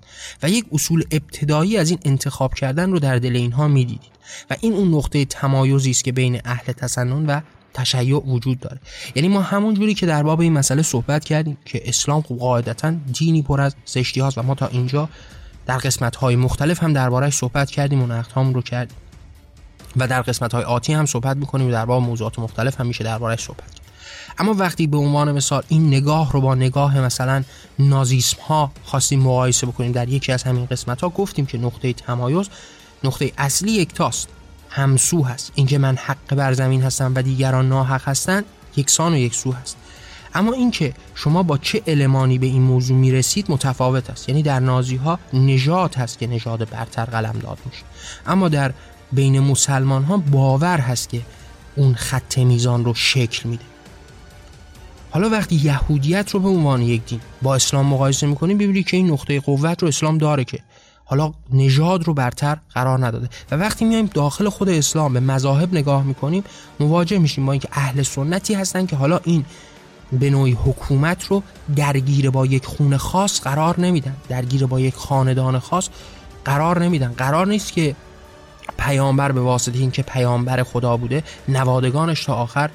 و یک اصول ابتدایی از این انتخاب کردن رو در دل اینها می‌دیدید. و این اون نقطه تمایزی است که بین اهل تسنن و تشیع وجود داره. یعنی ما همون جوری که در باب این مسئله صحبت کردیم که اسلام خب قاعدتا دینی پر از زشتی هاست و ما تا اینجا در قسمت های مختلف هم دربارهش صحبت کردیم و نقد رو کردیم. و در قسمت های آتی هم صحبت می‌کنیم در باب موضوعات مختلف هم میشه دربارهش صحبت اما وقتی به عنوان مثال این نگاه رو با نگاه مثلا نازیسم ها خواستیم مقایسه بکنیم در یکی از همین قسمت ها گفتیم که نقطه تمایز نقطه اصلی یکتاست. همسو هست. اینکه من حق بر زمین هستم و دیگران ناحق هستند یکسان و یکسو هست. اما اینکه شما با چه المانی به این موضوع می‌رسید متفاوت است. یعنی در نازی ها نژاد هست که نژاد برتر قلم داد میشه. اما در بین مسلمان ها باور هست که اون خط میزان رو شکل میده. حالا وقتی یهودیت رو به عنوان یک دین با اسلام مقایسه می‌کنیم ببینید که این نقطه قوت رو اسلام داره که حالا نژاد رو برتر قرار نداده. و وقتی میایم داخل خود اسلام به مذاهب نگاه می‌کنیم مواجه میشیم با اینکه اهل سنتی هستن که حالا این به نوعی حکومت رو درگیر با یک خون خاص قرار نمیدن. درگیر با یک خاندان خاص قرار نمیدن. قرار نیست که پیامبر به واسطه اینکه پیامبر خدا بوده نوادگانش تا آخر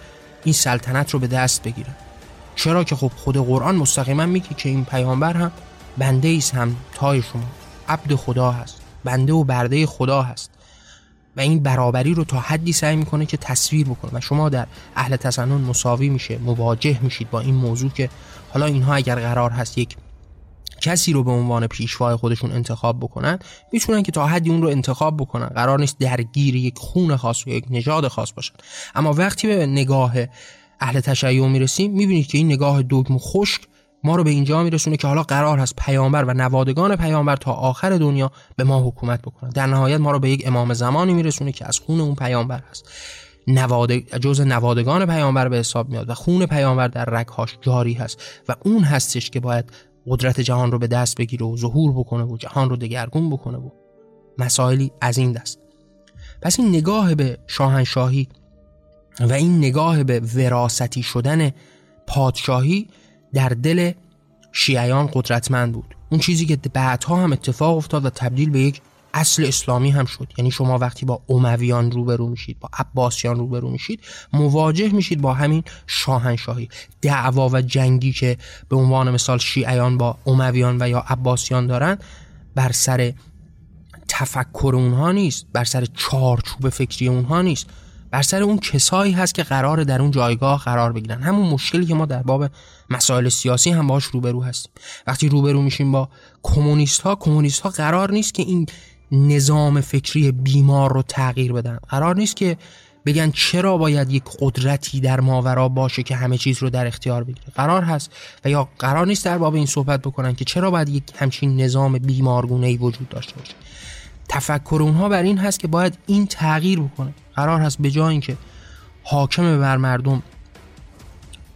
این سلطنت رو به دست بگیرن چرا که خب خود قرآن مستقیما میگه که این پیامبر هم بنده ایست هم تای شما. عبد خدا هست بنده و برده خدا هست. و این برابری رو تا حدی سعی می‌کنه که تصویر بکنه. و شما در اهل تسنن مساوی میشه مواجه میشید با این موضوع که حالا اینها اگر قرار هست یک کسی رو به عنوان پیشوای خودشون انتخاب بکنن می‌تونن که تا حدی اون رو انتخاب بکنن. قرار نیست درگیر یک خون خاص و یک نژاد خاص باشن. اما وقتی به نگاه اهل تشیع می‌رسیم می‌بینید که این نگاه دگم خشک ما رو به اینجا میرسونه که حالا قرار هست پیامبر و نوادگان پیامبر تا آخر دنیا به ما حکومت بکنن. در نهایت ما رو به یک امام زمانی میرسونه که از خون اون پیامبر هست. نواد... جز نوادگان پیامبر به حساب میاد و خون پیامبر در رگهاش جاری هست و اون هستش که باید قدرت جهان رو به دست بگیره و ظهور بکنه و جهان رو دگرگون بکنه و مسائلی از این دست. پس این نگاه به شاهنشاهی و این نگاه به وراستی شدن پادشاهی در دل شیعیان قدرتمند بود. اون چیزی که بعدها هم اتفاق افتاد و تبدیل به یک اصل اسلامی هم شد. یعنی شما وقتی با امویان روبرو میشید با عباسیان روبرو میشید مواجه میشید با همین شاهنشاهی. دعوا و جنگی که به عنوان مثال شیعیان با امویان و یا عباسیان دارن بر سر تفکر اونها نیست بر سر چارچوب فکری اونها نیست. بر سر اون کسایی هست که قرار در اون جایگاه قرار بگیرن. همون مشکلی که ما در باب مسائل سیاسی هم باش روبرو هستیم. وقتی روبرو میشیم با کمونیست ها کمونیست ها قرار نیست که این نظام فکری بیمار رو تغییر بدن. قرار نیست که بگن چرا باید یک قدرتی در ماورا باشه که همه چیز رو در اختیار بگیره. قرار هست و یا قرار نیست در باب این صحبت بکنن که چرا باید یک همچین نظام بیمارگونه ای وجود داشته باشه. تفکر اونها بر این هست که باید این تغییر بکنه. قرار هست به جای اینکه حاکم بر مردم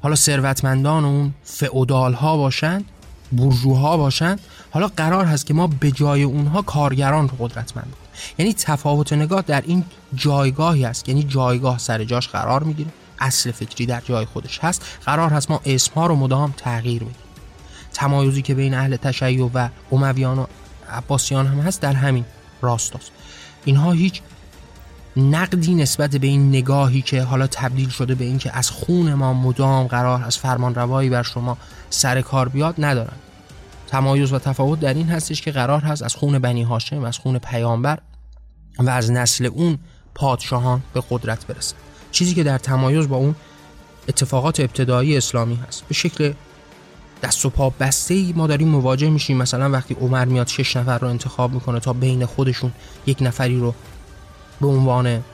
حالا ثروتمندان اون فئودال ها باشند بورژوها باشند حالا قرار هست که ما به جای اونها کارگران رو قدرتمند یعنی تفاوت نگاه در این جایگاهی است یعنی جایگاه سر جاش قرار می‌گیره. اصل فکری در جای خودش هست. قرار هست ما اسمها رو مدام تغییر بدیم. تمایزی که بین اهل تشیع و امویان و عباسیان هم هست در همین راست است اینها هیچ نقدی نسبت به این نگاهی که حالا تبدیل شده به اینکه از خون ما مدام قرار از فرمان روایی بر شما سر کار بیاد ندارن. تمایز و تفاوت در این هستش که قرار هست از خون بنی هاشم از خون پیامبر و از نسل اون پادشاهان به قدرت برسن. چیزی که در تمایز با اون اتفاقات ابتدایی اسلامی هست. به شکل دست و پا بسته ای ما داریم مواجه میشیم. مثلا وقتی عمر میاد شش نفر رو انتخاب می‌کنه تا بین خودشون یک نفری رو به عنوان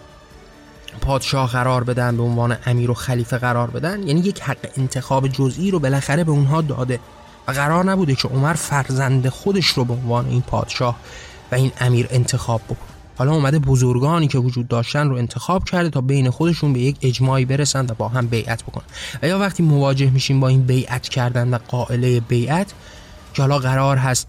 پادشاه قرار بدن به عنوان امیر و خلیفه قرار بدن. یعنی یک حق انتخاب جزئی رو بالاخره به اونها داده. و قرار نبوده که عمر فرزند خودش رو به عنوان این پادشاه و این امیر انتخاب بکنه. حالا اومده بزرگانی که وجود داشتن رو انتخاب کرده تا بین خودشون به یک اجماعی برسن و با هم بیعت بکنن. و یا وقتی مواجه میشیم با این بیعت کردن و قائله بیعت که حالا قرار هست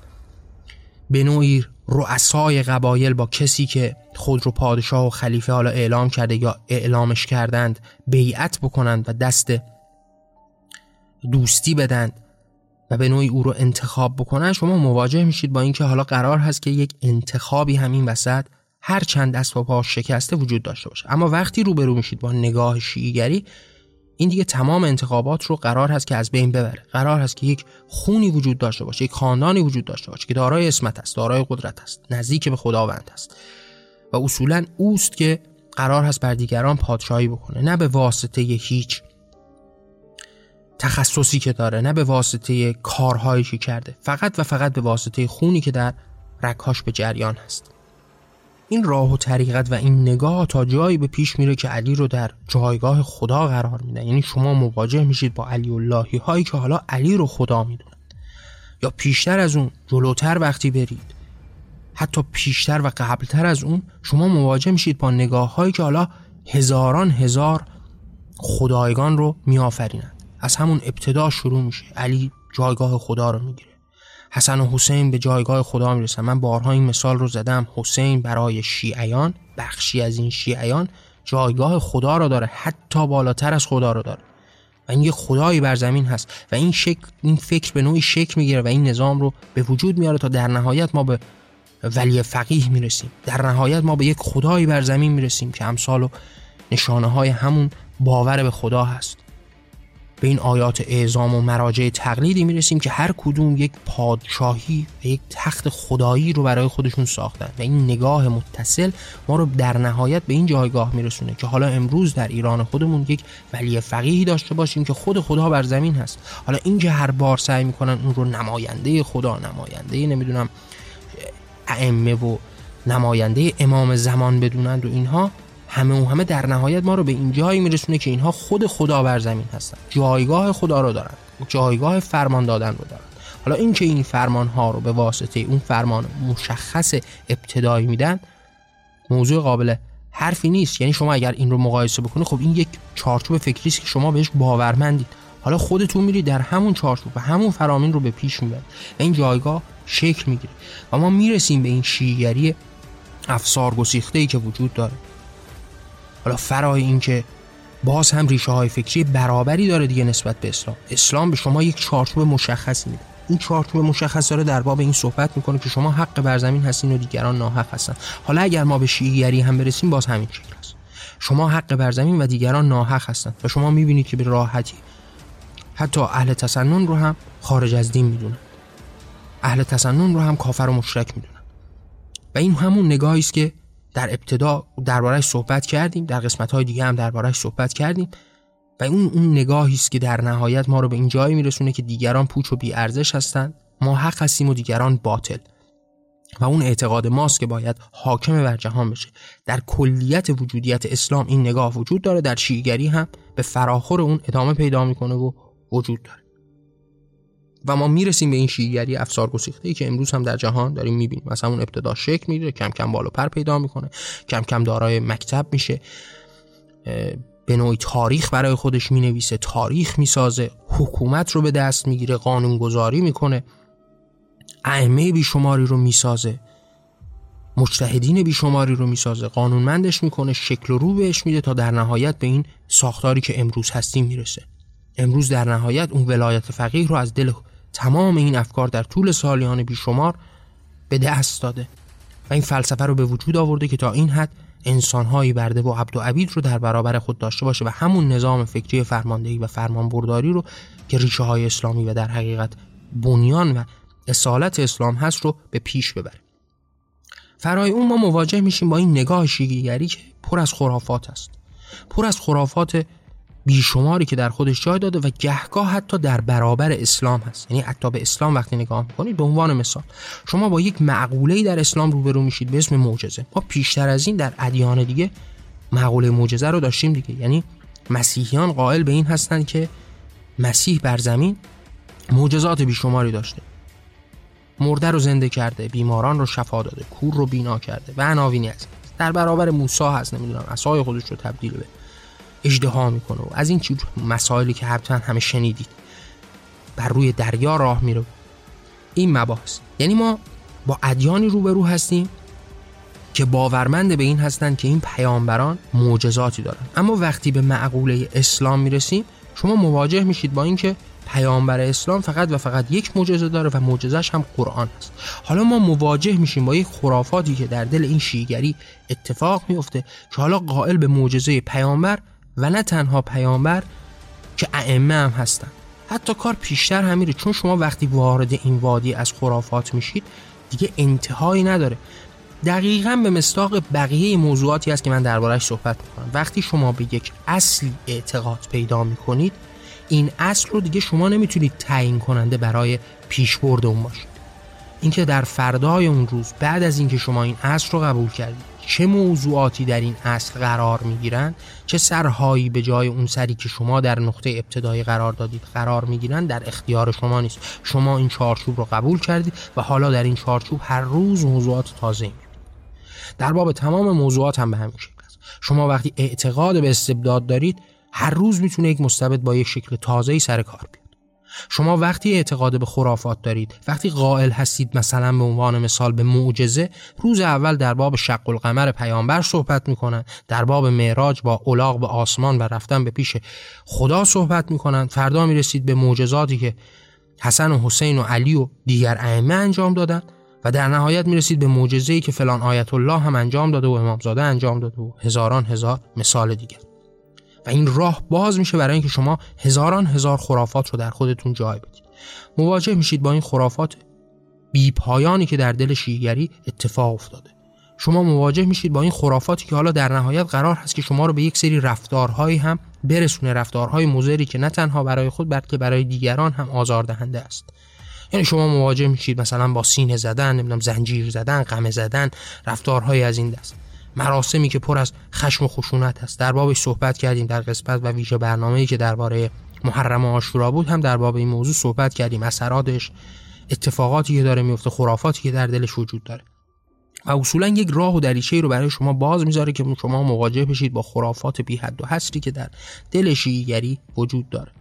به نوعی رؤسای قبایل با کسی که خود رو پادشاه و خلیفه حالا اعلام کرده یا اعلامش کردند بیعت بکنند و دست دوستی بدند و به نوعی او رو انتخاب بکنن شما مواجه میشید با اینکه حالا قرار هست که یک انتخابی همین وسط هر چند دست و پا شکسته وجود داشته باشه. اما وقتی روبرو میشید با نگاه شیعیگری این دیگه تمام انتخابات رو قرار هست که از بین ببره. قرار هست که یک خونی وجود داشته باشه یک خاندانی وجود داشته باشه که دارای اسمت است دارای قدرت است نزدیک به خداوند است و اصولا اوست که قرار هست بر دیگران پادشاهی بکنه. نه به واسطه هیچ تخصصی که داره نه به واسطه کارهایی که کرده. فقط و فقط به واسطه خونی که در رکاش به جریان هست. این راه و طریقت و این نگاه تا جایی به پیش میره که علی رو در جایگاه خدا قرار میده. یعنی شما مواجه میشید با علی اللهی هایی که حالا علی رو خدا می‌دونن. یا پیشتر از اون جلوتر وقتی برید. حتی پیشتر و قبلتر از اون شما مواجه میشید با نگاه هایی که حالا هزاران هزار خدایگان رو میآفرینند. از همون ابتدا شروع میشه. علی جایگاه خدا رو می‌گیره. حسن و حسین به جایگاه خدا می‌رسن. من بارها این مثال رو زدم. حسین برای شیعیان بخشی از این شیعیان جایگاه خدا رو داره. حتی بالاتر از خدا رو داره. و این یه خدایی بر زمین هست. و این شکل این فکر به نوعی شکل می‌گیره و این نظام رو به وجود میاره تا در نهایت ما به ولی فقیه می‌رسیم. در نهایت ما به یک خدایی بر زمین می‌رسیم که امثال و نشانه های همون باور به خدا هست. به این آیات اعزام و مراجع تقلیدی می‌رسیم که هر کدوم یک پادشاهی و یک تخت خدایی رو برای خودشون ساختن و این نگاه متصل ما رو در نهایت به این جایگاه میرسونه که حالا امروز در ایران خودمون یک ولی فقیهی داشته باشیم که خود خدا بر زمین هست. حالا این که هر بار سعی می‌کنن اون رو نماینده خدا نماینده نمی‌دونم ائمه و نماینده امام زمان بدونند و اینها همه و همه در نهایت ما رو به این جایی میرسونه که اینها خود خدا بر زمین هستن. جایگاه خدا رو دارن. جایگاه فرمان دادن رو دارن. حالا این که این فرمان ها رو به واسطه اون فرمان مشخص ابتدایی میدن موضوع قابل حرفی نیست. یعنی شما اگر این رو مقایسه بکنید خب این یک چارچوب فکری است که شما بهش باورمندید. حالا خودتون میری در همون چارچوب و همون فرامین رو به پیش می‌برید و این جایگاه شکل می‌گیره. و ما می‌رسیم به این شیعگری افسار گسیخته ای که وجود داره. حالا فرای این که باز هم ریشه های فکری برابری داره دیگه نسبت به اسلام. اسلام به شما یک چارچوب مشخصی میده. این چارچوب مشخص داره در باب این صحبت می‌کنه که شما حق بر زمین هستین و دیگران ناحق هستن. حالا اگر ما به شیعیگری هم برسیم باز همین شکل است. شما حق بر زمین و دیگران ناحق هستن و شما می‌بینید که به راحتی حتی اهل تسنن رو هم خارج از دین می‌دونن. اهل تسنن رو هم کافر و مشرک می‌دونن. و این همون نگاهی است که در ابتدا دربارهش صحبت کردیم در قسمت های دیگه هم دربارهش صحبت کردیم و اون اون نگاهی است که در نهایت ما رو به این جایی میرسونه که دیگران پوچ و بی ارزش هستند ما حق هستیم و دیگران باطل. و اون اعتقاد ماست که باید حاکم بر جهان بشه. در کلیت وجودیت اسلام این نگاه وجود داره در شیعگری هم به فراخور اون ادامه پیدا می‌کنه و وجود داره. و ما می‌رسیم به این شیعگری افسار گسیخته ای که امروز هم در جهان داریم می‌بینیم. مثلا اون ابتدا شکل می‌گیره کم کم بالا پر پیدا می‌کنه کم کم دارای مکتب میشه. به نوعی تاریخ برای خودش می‌نویسه تاریخ می‌سازه حکومت رو به دست می‌گیره قانون گذاری می‌کنه. ائمه بیشماری رو می‌سازه مجتهدین بیشماری رو می‌سازه قانونمندش می‌کنه شکل و رو بهش میده تا در نهایت به این ساختاری که امروز هستیم می‌رسه. امروز در نهایت اون ولایت فقیه رو از دل تمام این افکار در طول سالیان بیشمار به دست داده و این فلسفه رو به وجود آورده که تا این حد انسانهایی برده و عبد و عبید رو در برابر خود داشته باشه و همون نظام فکری فرماندهی و فرمانبرداری رو که ریشه های اسلامی و در حقیقت بنیان و اصالت اسلام هست رو به پیش ببره. فرای اون ما مواجه میشیم با این نگاه شیعیگری که پر از خرافات است پر از خرافات بیشماری که در خودش جای داده و گهگاه حتی در برابر اسلام هست. یعنی حتی به اسلام وقتی نگاه می‌کنید به عنوان مثال شما با یک معقوله در اسلام روبرو میشید به اسم معجزه. ما پیشتر از این در ادیان دیگه معقوله معجزه رو داشتیم دیگه. یعنی مسیحیان قائل به این هستند که مسیح بر زمین معجزات بیشماری داشته. مرده رو زنده کرده بیماران رو شفا داده کور رو بینا کرده و عناوینی از در برابر موسی هست نمی‌دونم عصای خودش رو تبدیل به اجدها می‌کنه و از این چیز مسائلی که حتما همه شنیدید. بر روی دریا راه میره. این مباحث. یعنی ما با ادیانی روبرو هستیم که باورمند به این هستند که این پیامبران معجزاتی دارن. اما وقتی به معقوله اسلام می‌رسیم شما مواجه میشید با اینکه پیامبر اسلام فقط و فقط یک معجزه داره و معجزش هم قرآن است حالا ما مواجه میشیم با یک خرافاتی که در دل این شیگری اتفاق میفته که حالا قائل به معجزه پیامبر و نه تنها پیامبر که ائمه هم هستن. حتی کار پیشتر هم میره چون شما وقتی وارد این وادی از خرافات میشید دیگه انتهایی نداره. دقیقا به مستاق بقیه موضوعاتی است که من دربارهش صحبت می‌کنم. وقتی شما به یک اصلی اعتقاد پیدا می‌کنید این اصل رو دیگه شما نمی‌تونید تعیین کننده برای پیشبرد اون باشید. اینکه در فردای اون روز بعد از اینکه شما این اصل رو قبول کردید چه موضوعاتی در این اصل قرار می‌گیرند چه سرهایی به جای اون سری که شما در نقطه ابتدایی قرار دادید قرار می‌گیرند در اختیار شما نیست. شما این چارچوب رو قبول کردید و حالا در این چارچوب هر روز موضوعات تازه می‌بینید در باب تمام موضوعات هم به همین شکل است. شما وقتی اعتقاد به استبداد دارید هر روز می‌تونه یک مستبد با یک شکل تازه‌ای سر کار بیاد شما وقتی اعتقاد به خرافات دارید وقتی قائل هستید مثلا به عنوان مثال به معجزه روز اول در باب شق القمر پیامبر صحبت می‌کنن در باب معراج با الاغ به آسمان و رفتن به پیش خدا صحبت می‌کنن. فردا می‌رسید به معجزاتی که حسن و حسین و علی و دیگر ائمه انجام دادن و در نهایت می‌رسید به معجزه‌ای که فلان آیت الله هم انجام داده و امامزاده انجام داده و هزاران هزار مثال دیگر. و این راه باز میشه برای اینکه شما هزاران هزار خرافات رو در خودتون جای بدید. مواجه میشید با این خرافات بی پایانی که در دل شیعگری اتفاق افتاده. شما مواجه میشید با این خرافاتی که حالا در نهایت قرار هست که شما رو به یک سری رفتارهایی هم برسونه. رفتارهای مضری که نه تنها برای خود بلکه برای دیگران هم آزاردهنده است. یعنی شما مواجه میشید مثلا با سینه زدن نمی‌دونم زنجیر زدن قمه زدن رفتارهای از این دست. مراسمی که پر از خشم و خشونت است. در بابش صحبت کردیم در قسمت و ویژه برنامه‌ای که درباره محرم آشورا بود هم در باب این موضوع صحبت کردیم. اثراتش اتفاقاتی که داره میفته خرافاتی که در دلش وجود داره. و اصولا یک راه و دریچه رو برای شما باز می‌ذاره که شما مواجه بشید با خرافات بی حد و حصری که در دل شیعیگری وجود داره.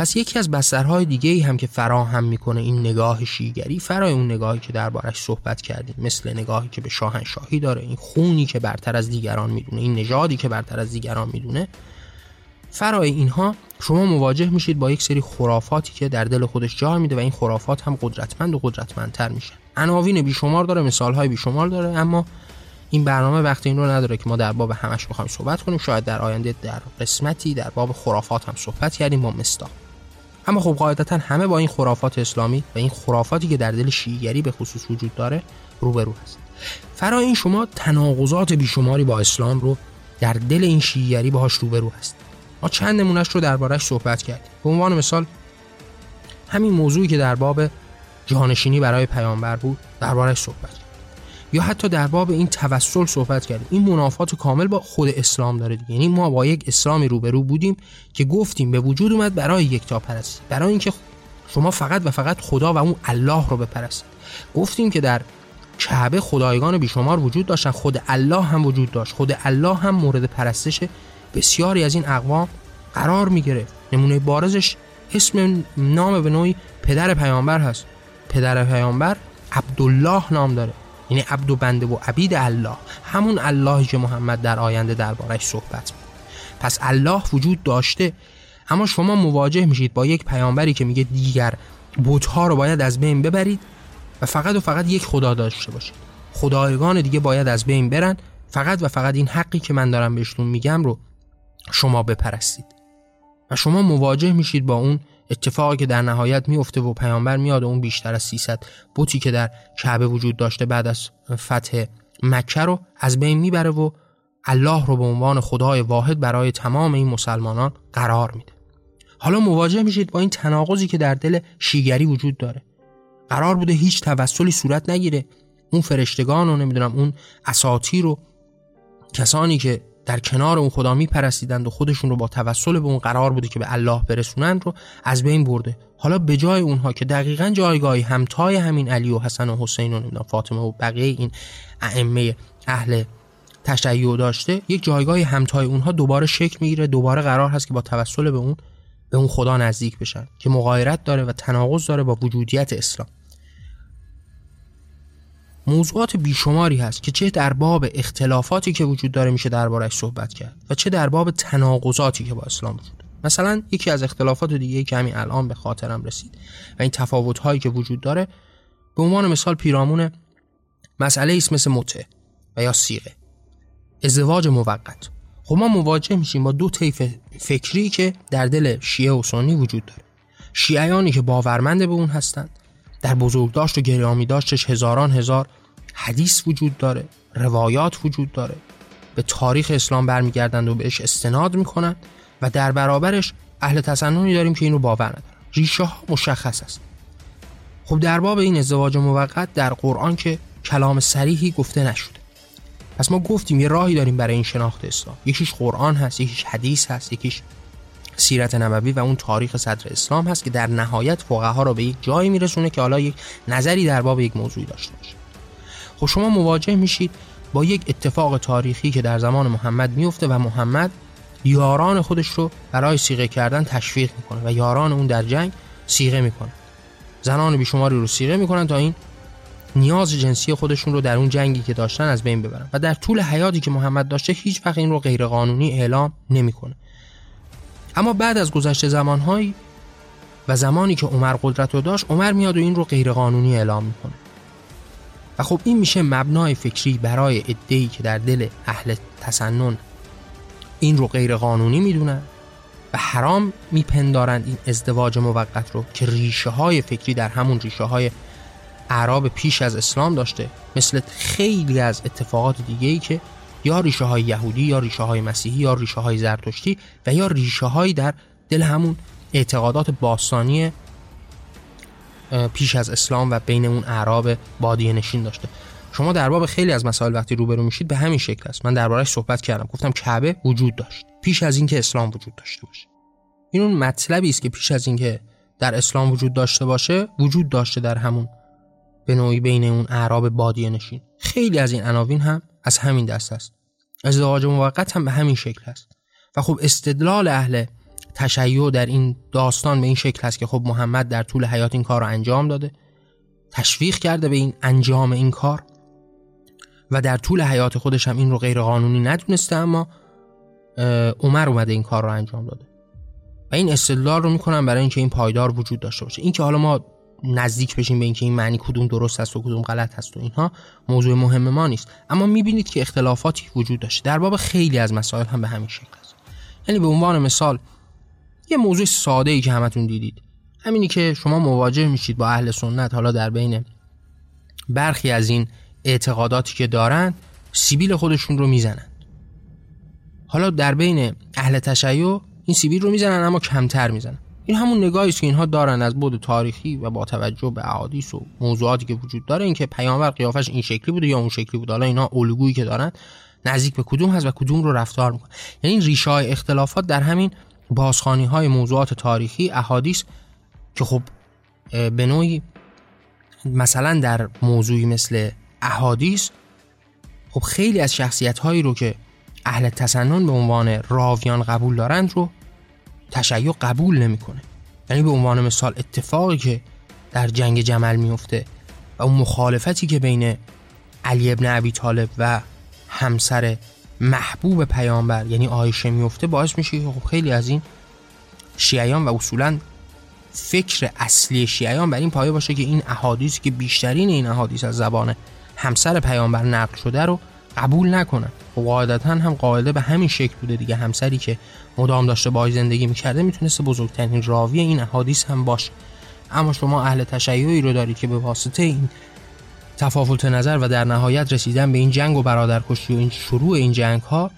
پس یکی از بسترهای دیگه ای هم که فراهم می‌کنه این نگاه شیگری فرای اون نگاهی که دربارش صحبت کردیم مثل نگاهی که به شاهنشاهی داره این خونی که برتر از دیگران می‌دونه این نژادی که برتر از دیگران می‌دونه. فرای اینها شما مواجه میشید با یک سری خرافاتی که در دل خودش جا میده و این خرافات هم قدرتمند و قدرتمندتر میشه عناوین بیشمار داره مثالهای بیشمار داره اما این برنامه وقت این رو نداره که ما در باب همش بخوایم صحبت کنیم. شاید در آینده در قسمتی در باب خرافات هم صحبت کردیم. با مستاق. اما خب قاعدتا همه با این خرافات اسلامی و این خرافاتی که در دل شیعیگری به خصوص وجود داره روبرو هست فرا این شما تناقضات بیشماری با اسلام رو در دل این شیعیگری باهاش روبرو هست ما چند نمونهش رو دربارهش صحبت کردیم. به عنوان مثال همین موضوعی که در باب جانشینی برای پیامبر بود دربارهش صحبت یا حتی در باب این توسل صحبت کردیم. این منافات کامل با خود اسلام داره دیگه. یعنی ما با یک اسلامی روبرو بودیم که گفتیم به وجود اومد برای یک تا پرستی. برای اینکه شما فقط و فقط خدا و اون الله رو بپرستید. گفتیم که در کعبه خدایگان بیشمار وجود داشتن. خود الله هم وجود داشت. خود الله هم مورد پرستش بسیاری از این اقوام قرار می نمونه بارزش اسم نام به نوعی پدر پیامبر هست. پدر پیامبر عبدالله نام داره. یعنی عبد و بنده و عبید الله همون اللهی که محمد در آینده دربارش صحبت می پس الله وجود داشته اما شما مواجه میشید با یک پیامبری که میگه دیگر بتها رو باید از بین ببرید و فقط و فقط یک خدا داشته باشید. خدایگان دیگه باید از بین برن فقط و فقط این حقی که من دارم بهشون میگم رو شما بپرستید. و شما مواجه میشید با اون اتفاقی که در نهایت میفته و پیامبر میاد اون بیشتر از 300 بوتی که در کعبه وجود داشته بعد از فتح مکه رو از بین می‌بره و الله رو به عنوان خدای واحد برای تمام این مسلمانان قرار میده. حالا مواجه میشید با این تناقضی که در دل شیگری وجود داره. قرار بوده هیچ توسلی صورت نگیره. اون فرشتگان و نمی‌دونم اون اساطیر رو کسانی که در کنار اون خدا میپرستیدند و خودشون رو با توسل به اون قرار بوده که به الله برسونند رو از بین برده. حالا به جای اونها که دقیقا جایگاهی همتای همین علی و حسن و حسین و فاطمه و بقیه این ائمه اهل تشیع داشته یک جایگاهی همتای اونها دوباره شکل می‌گیره دوباره قرار هست که با توسل به اون به اون خدا نزدیک بشن که مغایرت داره و تناقض داره با وجودیت اسلام. موضوعات بیشماری هست که چه در باب اختلافاتی که وجود داره میشه دربارش صحبت کرد و چه در باب تناقضاتی که با اسلام وجود مثلا یکی از اختلافات دیگه که همین الان به خاطرم رسید و این تفاوت هایی که وجود داره به عنوان مثال پیرامون مسئله است مثل مته و یا سیغه. ازدواج موقت. خب ما مواجه میشیم با دو طیف فکری که در دل شیعه و سنی وجود داره. شیعیانی که باورمند به اون هستند در بزرگداشت و گرامی داشتش هزاران هزار حدیث وجود داره روایات وجود داره. به تاریخ اسلام برمیگردند و بهش استناد می‌کنند و در برابرش اهل تسننی داریم که اینو باور ندارن. ریشه ها مشخص است. خب در باب این ازدواج موقت در قرآن که کلام سریحی گفته نشده. پس ما گفتیم یه راهی داریم برای این شناخت اسلام. یکیش قرآن هست یکیش حدیث هست یکیش سیرت نبوی و اون تاریخ صدر اسلام هست که در نهایت فقها را به یک جایی میرسونه که حالا یک نظری در باب یک موضوعی داشته باشه. خب شما مواجه میشید با یک اتفاق تاریخی که در زمان محمد میفته و محمد یاران خودش رو برای سیغه کردن تشویق می‌کنه و یاران اون در جنگ سیغه می‌کنه. زنان بیشماری رو سیغه می‌کنن تا این نیاز جنسی خودشون رو در اون جنگی که داشتن از بین ببرن. و در طول حیاتی که محمد داشته هیچ وقت این رو غیرقانونی اعلام نمی‌کنه. اما بعد از گذشته زمانهایی و زمانی که عمر قدرت رو داشت عمر میاد و این رو غیرقانونی اعلام می‌کنه. و خب این میشه مبنای فکری برای ادهی که در دل اهل تسنن این رو غیر قانونی می‌دونن و حرام میپندارند این ازدواج موقت رو که ریشه های فکری در همون ریشه های عرب پیش از اسلام داشته مثل خیلی از اتفاقات دیگه ای که یا ریشه های یهودی یا ریشه های مسیحی یا ریشه های زرتشتی و یا ریشه های در دل همون اعتقادات باستانی پیش از اسلام و بین اون اعراب بادیه نشین داشته. شما در باب خیلی از مسائل وقتی روبرو میشید به همین شکل است. من دربارهش صحبت کردم. گفتم کعبه وجود داشت. پیش از اینکه اسلام وجود داشته باشه. این اون مطلبی است که پیش از اینکه در اسلام وجود داشته باشه وجود داشته در همون به نوعی بین اون اعراب بادیه نشین. خیلی از این عناوین هم از همین دست است. ازدواج موقت هم به همین شکل است. و خب استدلال اهل تشیع در این داستان به این شکل است که خب محمد در طول حیات این کار رو انجام داده تشویق کرده به این انجام این کار و در طول حیات خودش هم این رو غیر قانونی ندونسته اما عمر اومده این کار رو انجام داده. و این استدلال رو می‌کنم برای اینکه این پایدار وجود داشته باشه. اینکه حالا ما نزدیک بشیم به اینکه این معنی کدوم درست است و کدوم غلط هست و اینها موضوع مهم ما نیست. اما می‌بینید که اختلافاتی وجود داشته. در باب خیلی از مسائل هم به همین شکل است. یعنی به عنوان مثال یه موضوع ساده ای که همتون دیدید. همینی که شما مواجه میشید با اهل سنت حالا در بین برخی از این اعتقاداتی که دارند سیبیل خودشون رو می‌زنند. حالا در بین اهل تشیع این سیبیل رو می‌زنن اما کمتر می‌زنن. این همون نگاهی است که اینها دارن از بود تاریخی و با توجه به احادیث و موضوعاتی که وجود داره. اینکه پیامبر قیافش این شکلی بوده یا اون شکلی بوده. حالا اینها الگویی که دارن نزدیک به کدوم هست و کدوم رو رفتار می‌کنه یعنی این ریشه های اختلافات در همین بازخانی های موضوعات تاریخی احادیث که خب به نوعی مثلا در موضوعی مثل احادیث خب خیلی از شخصیت هایی رو که اهل تسنن به عنوان راویان قبول دارند رو تشیع قبول نمی‌کنه. یعنی به عنوان مثال اتفاقی که در جنگ جمل میفته و اون مخالفتی که بین علی ابن ابی طالب و همسر محبوب پیامبر یعنی آیشه میفته باعث میشه که خب خیلی از این شیعیان و اصولا فکر اصلی شیعیان بر این پایه باشه که این احادیث که بیشترین این احادیث از زبان همسر پیامبر نقل شده رو قبول نکنن. و قاعدتا هم قاعده به همین شکل بوده دیگه. همسری که مدام داشته باهاش زندگی می‌کرده می‌تونسته بزرگترین راوی این احادیث هم باشه. اما شما اهل تشیعی رو داری که به واسطه این تفاوت نظر و در نهایت رسیدن به این جنگ و برادرکشی و این شروع این جنگ ها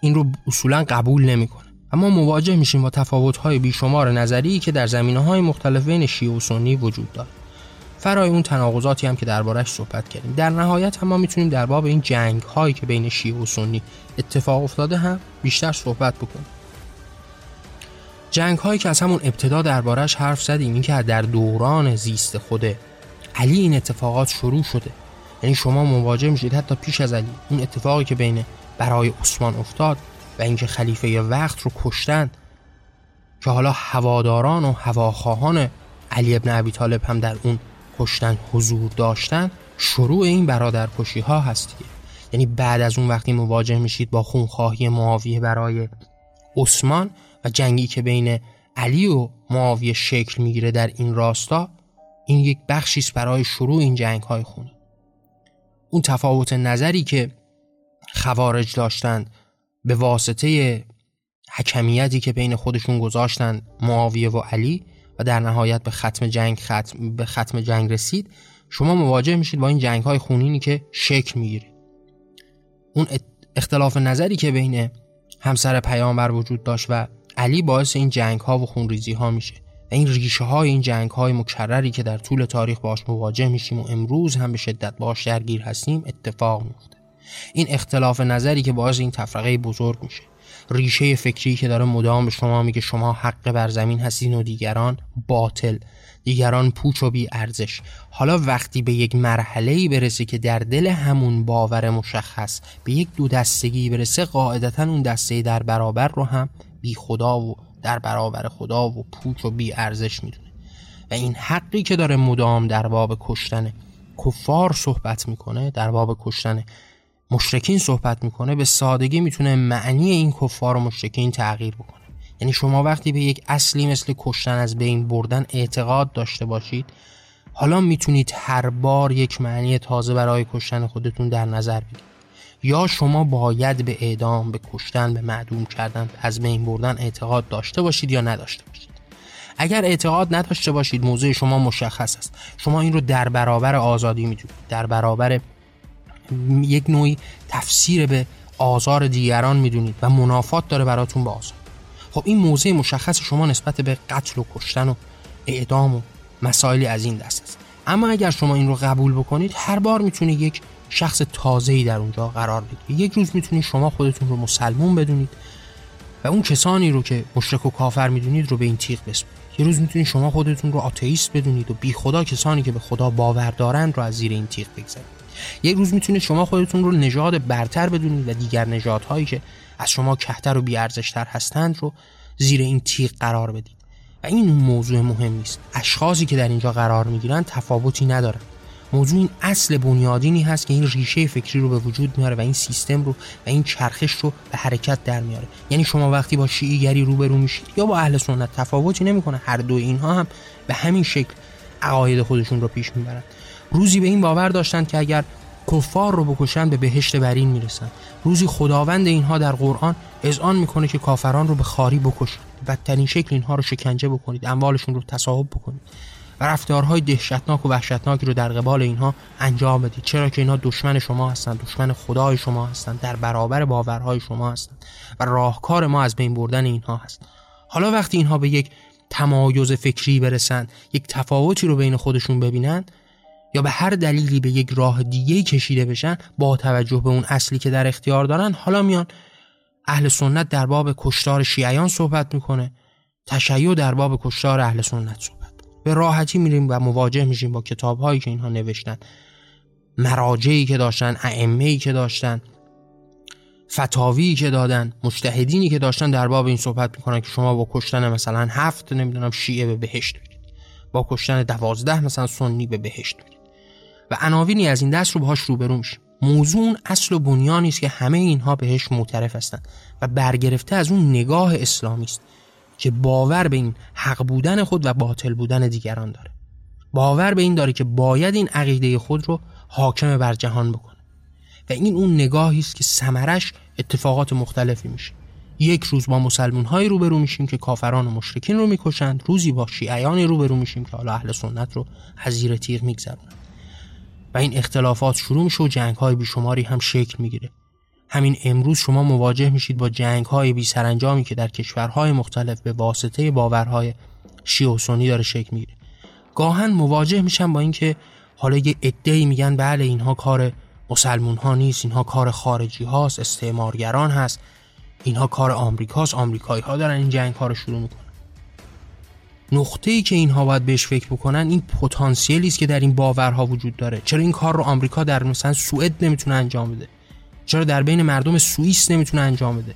این رو اصولا قبول نمی‌کنه. اما مواجه میشیم با تفاوت های بیشمار نظری که در زمینه های مختلف بین شیعه و سنی وجود داره فرای اون تناقضاتی هم که دربارش صحبت کردیم. در نهایت هم ما می‌تونیم در باب این جنگ هایی که بین شیعه و سنی اتفاق افتاده هم بیشتر صحبت بکنیم. جنگ هایی که از همون ابتدا دربارش حرف زدیم این که در دوران زیست خود علی این اتفاقات شروع شده. یعنی شما مواجه میشید حتی پیش از علی. اون اتفاقی که بین برای عثمان افتاد و اینکه خلیفه وقت رو کشتن که حالا هواداران و هواخواهان علی ابن ابی طالب هم در اون کشتن حضور داشتن شروع این برادرکشی ها هست یعنی بعد از اون وقتی مواجه میشید با خونخواهی معاویه برای عثمان و جنگی که بین علی و معاویه شکل می‌گیره در این راستا این یک بخشی است برای شروع این جنگ های خونی. اون تفاوت نظری که خوارج داشتند به واسطه حکمیتی که بین خودشون گذاشتن معاویه و علی و در نهایت به ختم جنگ ختم به ختم جنگ رسید شما مواجه میشید با این جنگ های خونینی که شکل می‌گیره. اون اختلاف نظری که بین همسر پیامبر وجود داشت و علی باعث این جنگ ها و خونریزی ها میشه. و این ریشه های این جنگ های مکرری که در طول تاریخ باش مواجه میشیم و امروز هم به شدت باش درگیر هستیم اتفاق میفته این اختلاف نظری که باعث این تفرقه بزرگ میشه. ریشه فکری که داره مدام به شما میگه شما حق بر زمین هستین و دیگران باطل دیگران پوچ و بی ارزش حالا وقتی به یک مرحله ای برسه که در دل همون باور مشخص به یک دو دستگی برسه قاعدتا اون دسته در برابر رو هم بی خدا و در برابر خدا و پوچ و بی ارزش می‌دونه. و این حقی که داره مدام در باب کشتن کفار صحبت می‌کنه در باب کشتن مشرکین صحبت می‌کنه به سادگی می‌تونه معنی این کفار و مشرکین تغییر بکنه. یعنی شما وقتی به یک اصلی مثل کشتن از بین بردن اعتقاد داشته باشید حالا می‌تونید هر بار یک معنی تازه برای کشتن خودتون در نظر بگیرید. یا شما باید به اعدام به کشتن به معدوم کردن از بین بردن اعتقاد داشته باشید یا نداشته باشید. اگر اعتقاد نداشته باشید موضوع شما مشخص است. شما این رو در برابر آزادی می‌دونید در برابر یک نوعی تفسیر به آزار دیگران می‌دونید و منافات داره براتون با آزار. خب این موضع مشخص شما نسبت به قتل و کشتن و اعدام و مسائلی از این دست است. اما اگر شما این رو قبول بکنید هر بار می‌تونید یک شخص تازه‌ای در اونجا قرار بگیرید. یک روز می‌تونید شما خودتون رو مسلمون بدونید و اون کسانی رو که مشرک و کافر می‌دونید رو به این تیغ بسپرید. یه روز می‌تونید شما خودتون رو آتئیست بدونید و بی خدا کسانی که به خدا باور دارند رو از زیر این تیغ بگذارید. یک روز می‌تونید شما خودتون رو نژاد برتر بدونید و دیگر نژادهایی که از شما کهتر و بیارزشتر هستند رو زیر این تیغ قرار بدید. و این موضوع مهم نیست اشخاصی که در اینجا قرار می‌گیرن تفاوتی ندارن موضوع این اصل بنیادینی هست که این ریشه فکری رو به وجود میاره و این سیستم رو و این چرخش رو به حرکت در میاره. یعنی شما وقتی با شیعیگری روبرو میشید یا با اهل سنت تفاوتی نمی‌کنه. هر دو اینها هم به همین شکل عقاید خودشون رو پیش می‌برن روزی به این باور داشتند که اگر کفار رو بکشن به بهشت برین می‌رسن. روزی خداوند اینها در قرآن اذعان می‌کنه که کافران رو به خاری بکشید. بدترین شکل اینها رو شکنجه بکنید. اموالشون رو تصاحب بکنید. و رفتارهای دهشتناک و وحشتناکی رو در قبال اینها انجام بدید. چرا که اینها دشمن شما هستند دشمن خدای شما هستند در برابر باورهای شما هستند. و راهکار ما از بین بردن اینها هست. حالا وقتی اینها به یک تمایز فکری برسند یک تفاوتی رو بین خودشون ببینند یا به هر دلیلی به یک راه دیگه کشیده بشن با توجه به اون اصلی که در اختیار دارن حالا میان. اهل سنت در باب کشتار شیعیان صحبت می‌کنه. تشیع در باب کشتار اهل سنت صحبت. به راحتی میریم و مواجه میشیم با کتاب هایی که اینها نوشتن. مراجعی که داشتن ائمه که داشتن فتاوی که دادن مجتهدینی که داشتن در باب این صحبت می‌کنن که شما با کشتن مثلا هفت نمی‌دونم شیعه به بهشت برید. با کشتن دوازده مثلا سنی به بهشت برید. عناوینی از این دست رو باهاش روبرو میشه. موضوع اون اصل و بنیانی است که همه اینها بهش معترف هستند و برگرفته از اون نگاه اسلامی است که باور به این حق بودن خود و باطل بودن دیگران داره. باور به این داره که باید این عقیده خود رو حاکم بر جهان بکنه. و این اون نگاهی است که سمرش اتفاقات مختلفی میشه. یک روز با مسلمون های روبرو میشیم که کافران و مشرکین رو می‌کشند. روزی با شیعیانی روبرو میشیم که حالا اهل سنت رو از زیر تیغ میگذرونند و این اختلافات شروع میشه و جنگ های بیشماری هم شکل می‌گیره. همین امروز شما مواجه میشید با جنگ های بی سرانجامی که در کشورهای مختلف به واسطه باورهای شیعه و سنی داره شکل می‌گیره. گاهن مواجه میشن با اینکه حالا یه عده‌ای میگن بله اینها کار مسلمون ها نیست اینها کار خارجی هاست استعمارگران هست اینها کار آمریکاست آمریکایی ها دارن این جنگ ها رو شروع می‌کنن. نقطه ای که اینها باید بهش فکر بکنن این پتانسیلی است که در این باورها وجود داره. چرا این کار رو آمریکا در مثلا سوئد نمی‌تونه انجام بده؟ چرا در بین مردم سوئیس نمی‌تونه انجام بده؟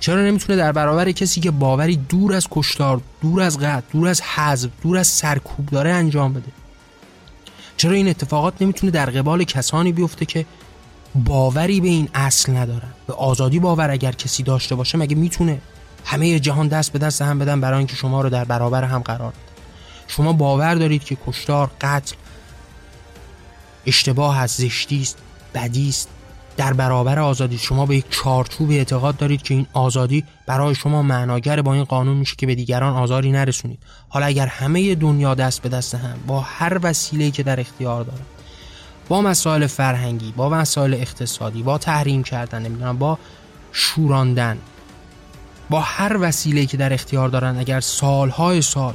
چرا نمی‌تونه در برابر کسی که باوری دور از کشتار دور از قتل دور از حذف دور از سرکوب داره انجام بده؟ چرا این اتفاقات نمی‌تونه در قبال کسانی بیفته که باوری به این اصل ندارن؟ به آزادی باور اگر کسی داشته باشه مگه می‌تونه همه جهان دست به دست هم بدن برای اینکه شما رو در برابر هم قرار بده. شما باور دارید که کشتار قتل اشتباه از زشتی است بدی است. در برابر آزادی شما به یک چارچوب اعتقاد دارید که این آزادی برای شما معناگر با این قانون میشه که به دیگران آزاری نرسونید. حالا اگر همه دنیا دست به دست هم با هر وسیله‌ای که در اختیار دارن با مسائل فرهنگی با مسائل اقتصادی با تحریم کردن نمی‌دونم با شوراندن با هر وسیله که در اختیار دارن اگر سالهای سال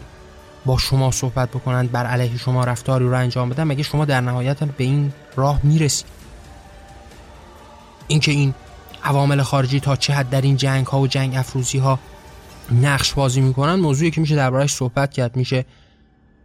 با شما صحبت بکنند بر علیه شما رفتاری رو انجام بدن مگه شما در نهایت به این راه می‌رسید؟ اینکه این عوامل خارجی تا چه حد در این جنگ ها و جنگ افروزی ها نقش بازی می‌کنن موضوعی که میشه دربارش صحبت کرد. میشه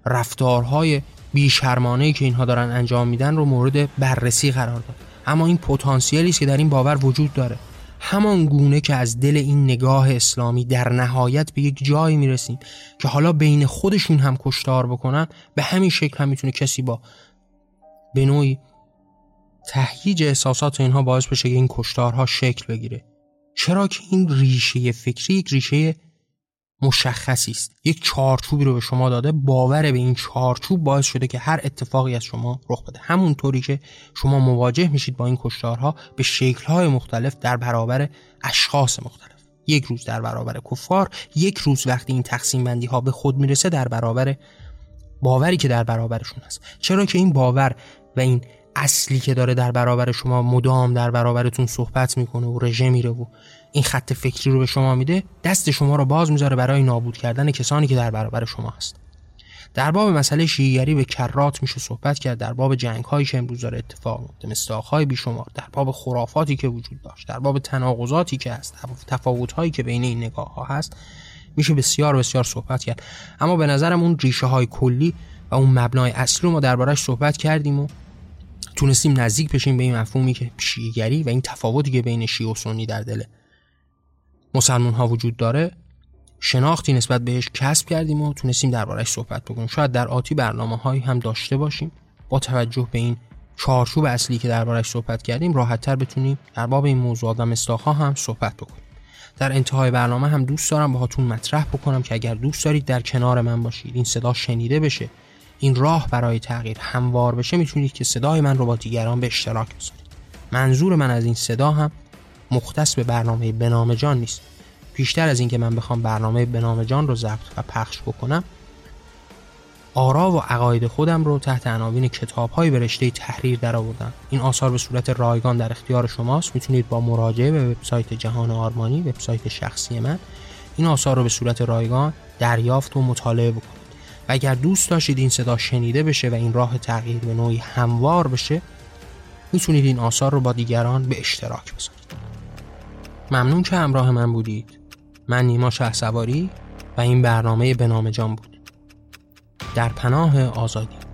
رفتارهای بیشرمانه که اینها دارن انجام میدن رو مورد بررسی قرار داد. اما این پتانسیلی است که در این باور وجود داره. همان گونه که از دل این نگاه اسلامی در نهایت به یک جایی می‌رسیم که حالا بین خودشون هم کشتار بکنن به همین شکل هم می‌تونه کسی با به نوعی تهییج احساسات اینها باعث بشه که این کشتارها شکل بگیره. چرا که این ریشه فکری یک ریشه مشخصی است. یک چارچوبی رو به شما داده باور به این چارچوب باعث شده که هر اتفاقی از شما رخ بده. همونطوری که شما مواجه میشید با این کشتارها به شکلهای مختلف در برابر اشخاص مختلف. یک روز در برابر کفار یک روز وقتی این تقسیم بندی ها به خود می‌رسه در برابر باوری که در برابرشون هست. چرا که این باور و این اصلی که داره در برابر شما مدام در برابرتون صحبت می‌کنه و رژه میره و این خط فکری رو به شما میده دست شما رو باز می‌ذاره برای نابود کردن کسانی که در برابر شما هست. در باب مسئله شیعیگری به کرات میشه صحبت کرد در باب جنگ هایی که امروز داره اتفاق میفته مستاخ های بیشمار در باب خرافاتی که وجود داشت در باب تناقضاتی که هست تفاوت هایی که بین این نگاه ها هست میشه بسیار بسیار صحبت کرد. اما به نظرم اون ریشه های کلی و اون مبنای اصلی رو ما دربارش صحبت کردیم و تونستیم نزدیک بشیم به این مفهومی که شیعیگری و این تفاوتی که بین شیعه و سنی در دل مسلمان ها وجود داره شناختی نسبت بهش کسب کردیم و تونستیم دربارهش صحبت بکنیم. شاید در آتی برنامه هایی هم داشته باشیم. با توجه به این چارچوب اصلی که دربارهش صحبت کردیم راحت تر بتونیم در باب این موضوعات و مستاخ هم صحبت بکنیم. در انتهای برنامه هم دوست دارم باهاتون مطرح بکنم که اگر دوست دارید در کنار من باشید این صدا شنیده بشه این راه برای تغییر هموار بشه می‌تونید که صدای من رو با دیگران به اشتراک بذارید. منظور من از این صدا هم مختص به برنامه بنام جان نیست. بیشتر از اینکه من بخوام برنامه بنام جان رو ضبط و پخش بکنم آرا و عقاید خودم رو تحت عناوین کتاب های به رشته تحریر در آوردم این آثار به صورت رایگان در اختیار شماست. می‌تونید با مراجعه به وبسایت جهان آرمانی وبسایت شخصی من این آثار رو به صورت رایگان دریافت و مطالعه بکنید. و اگر دوست داشتید این صدا شنیده بشه و این راه تغییر به نوعی هموار بشه می‌تونید این آثار رو با دیگران به اشتراک بذارید. ممنون که همراه من بودید. من نیما شه سواری و این برنامه به نام جان بود. در پناه آزادی.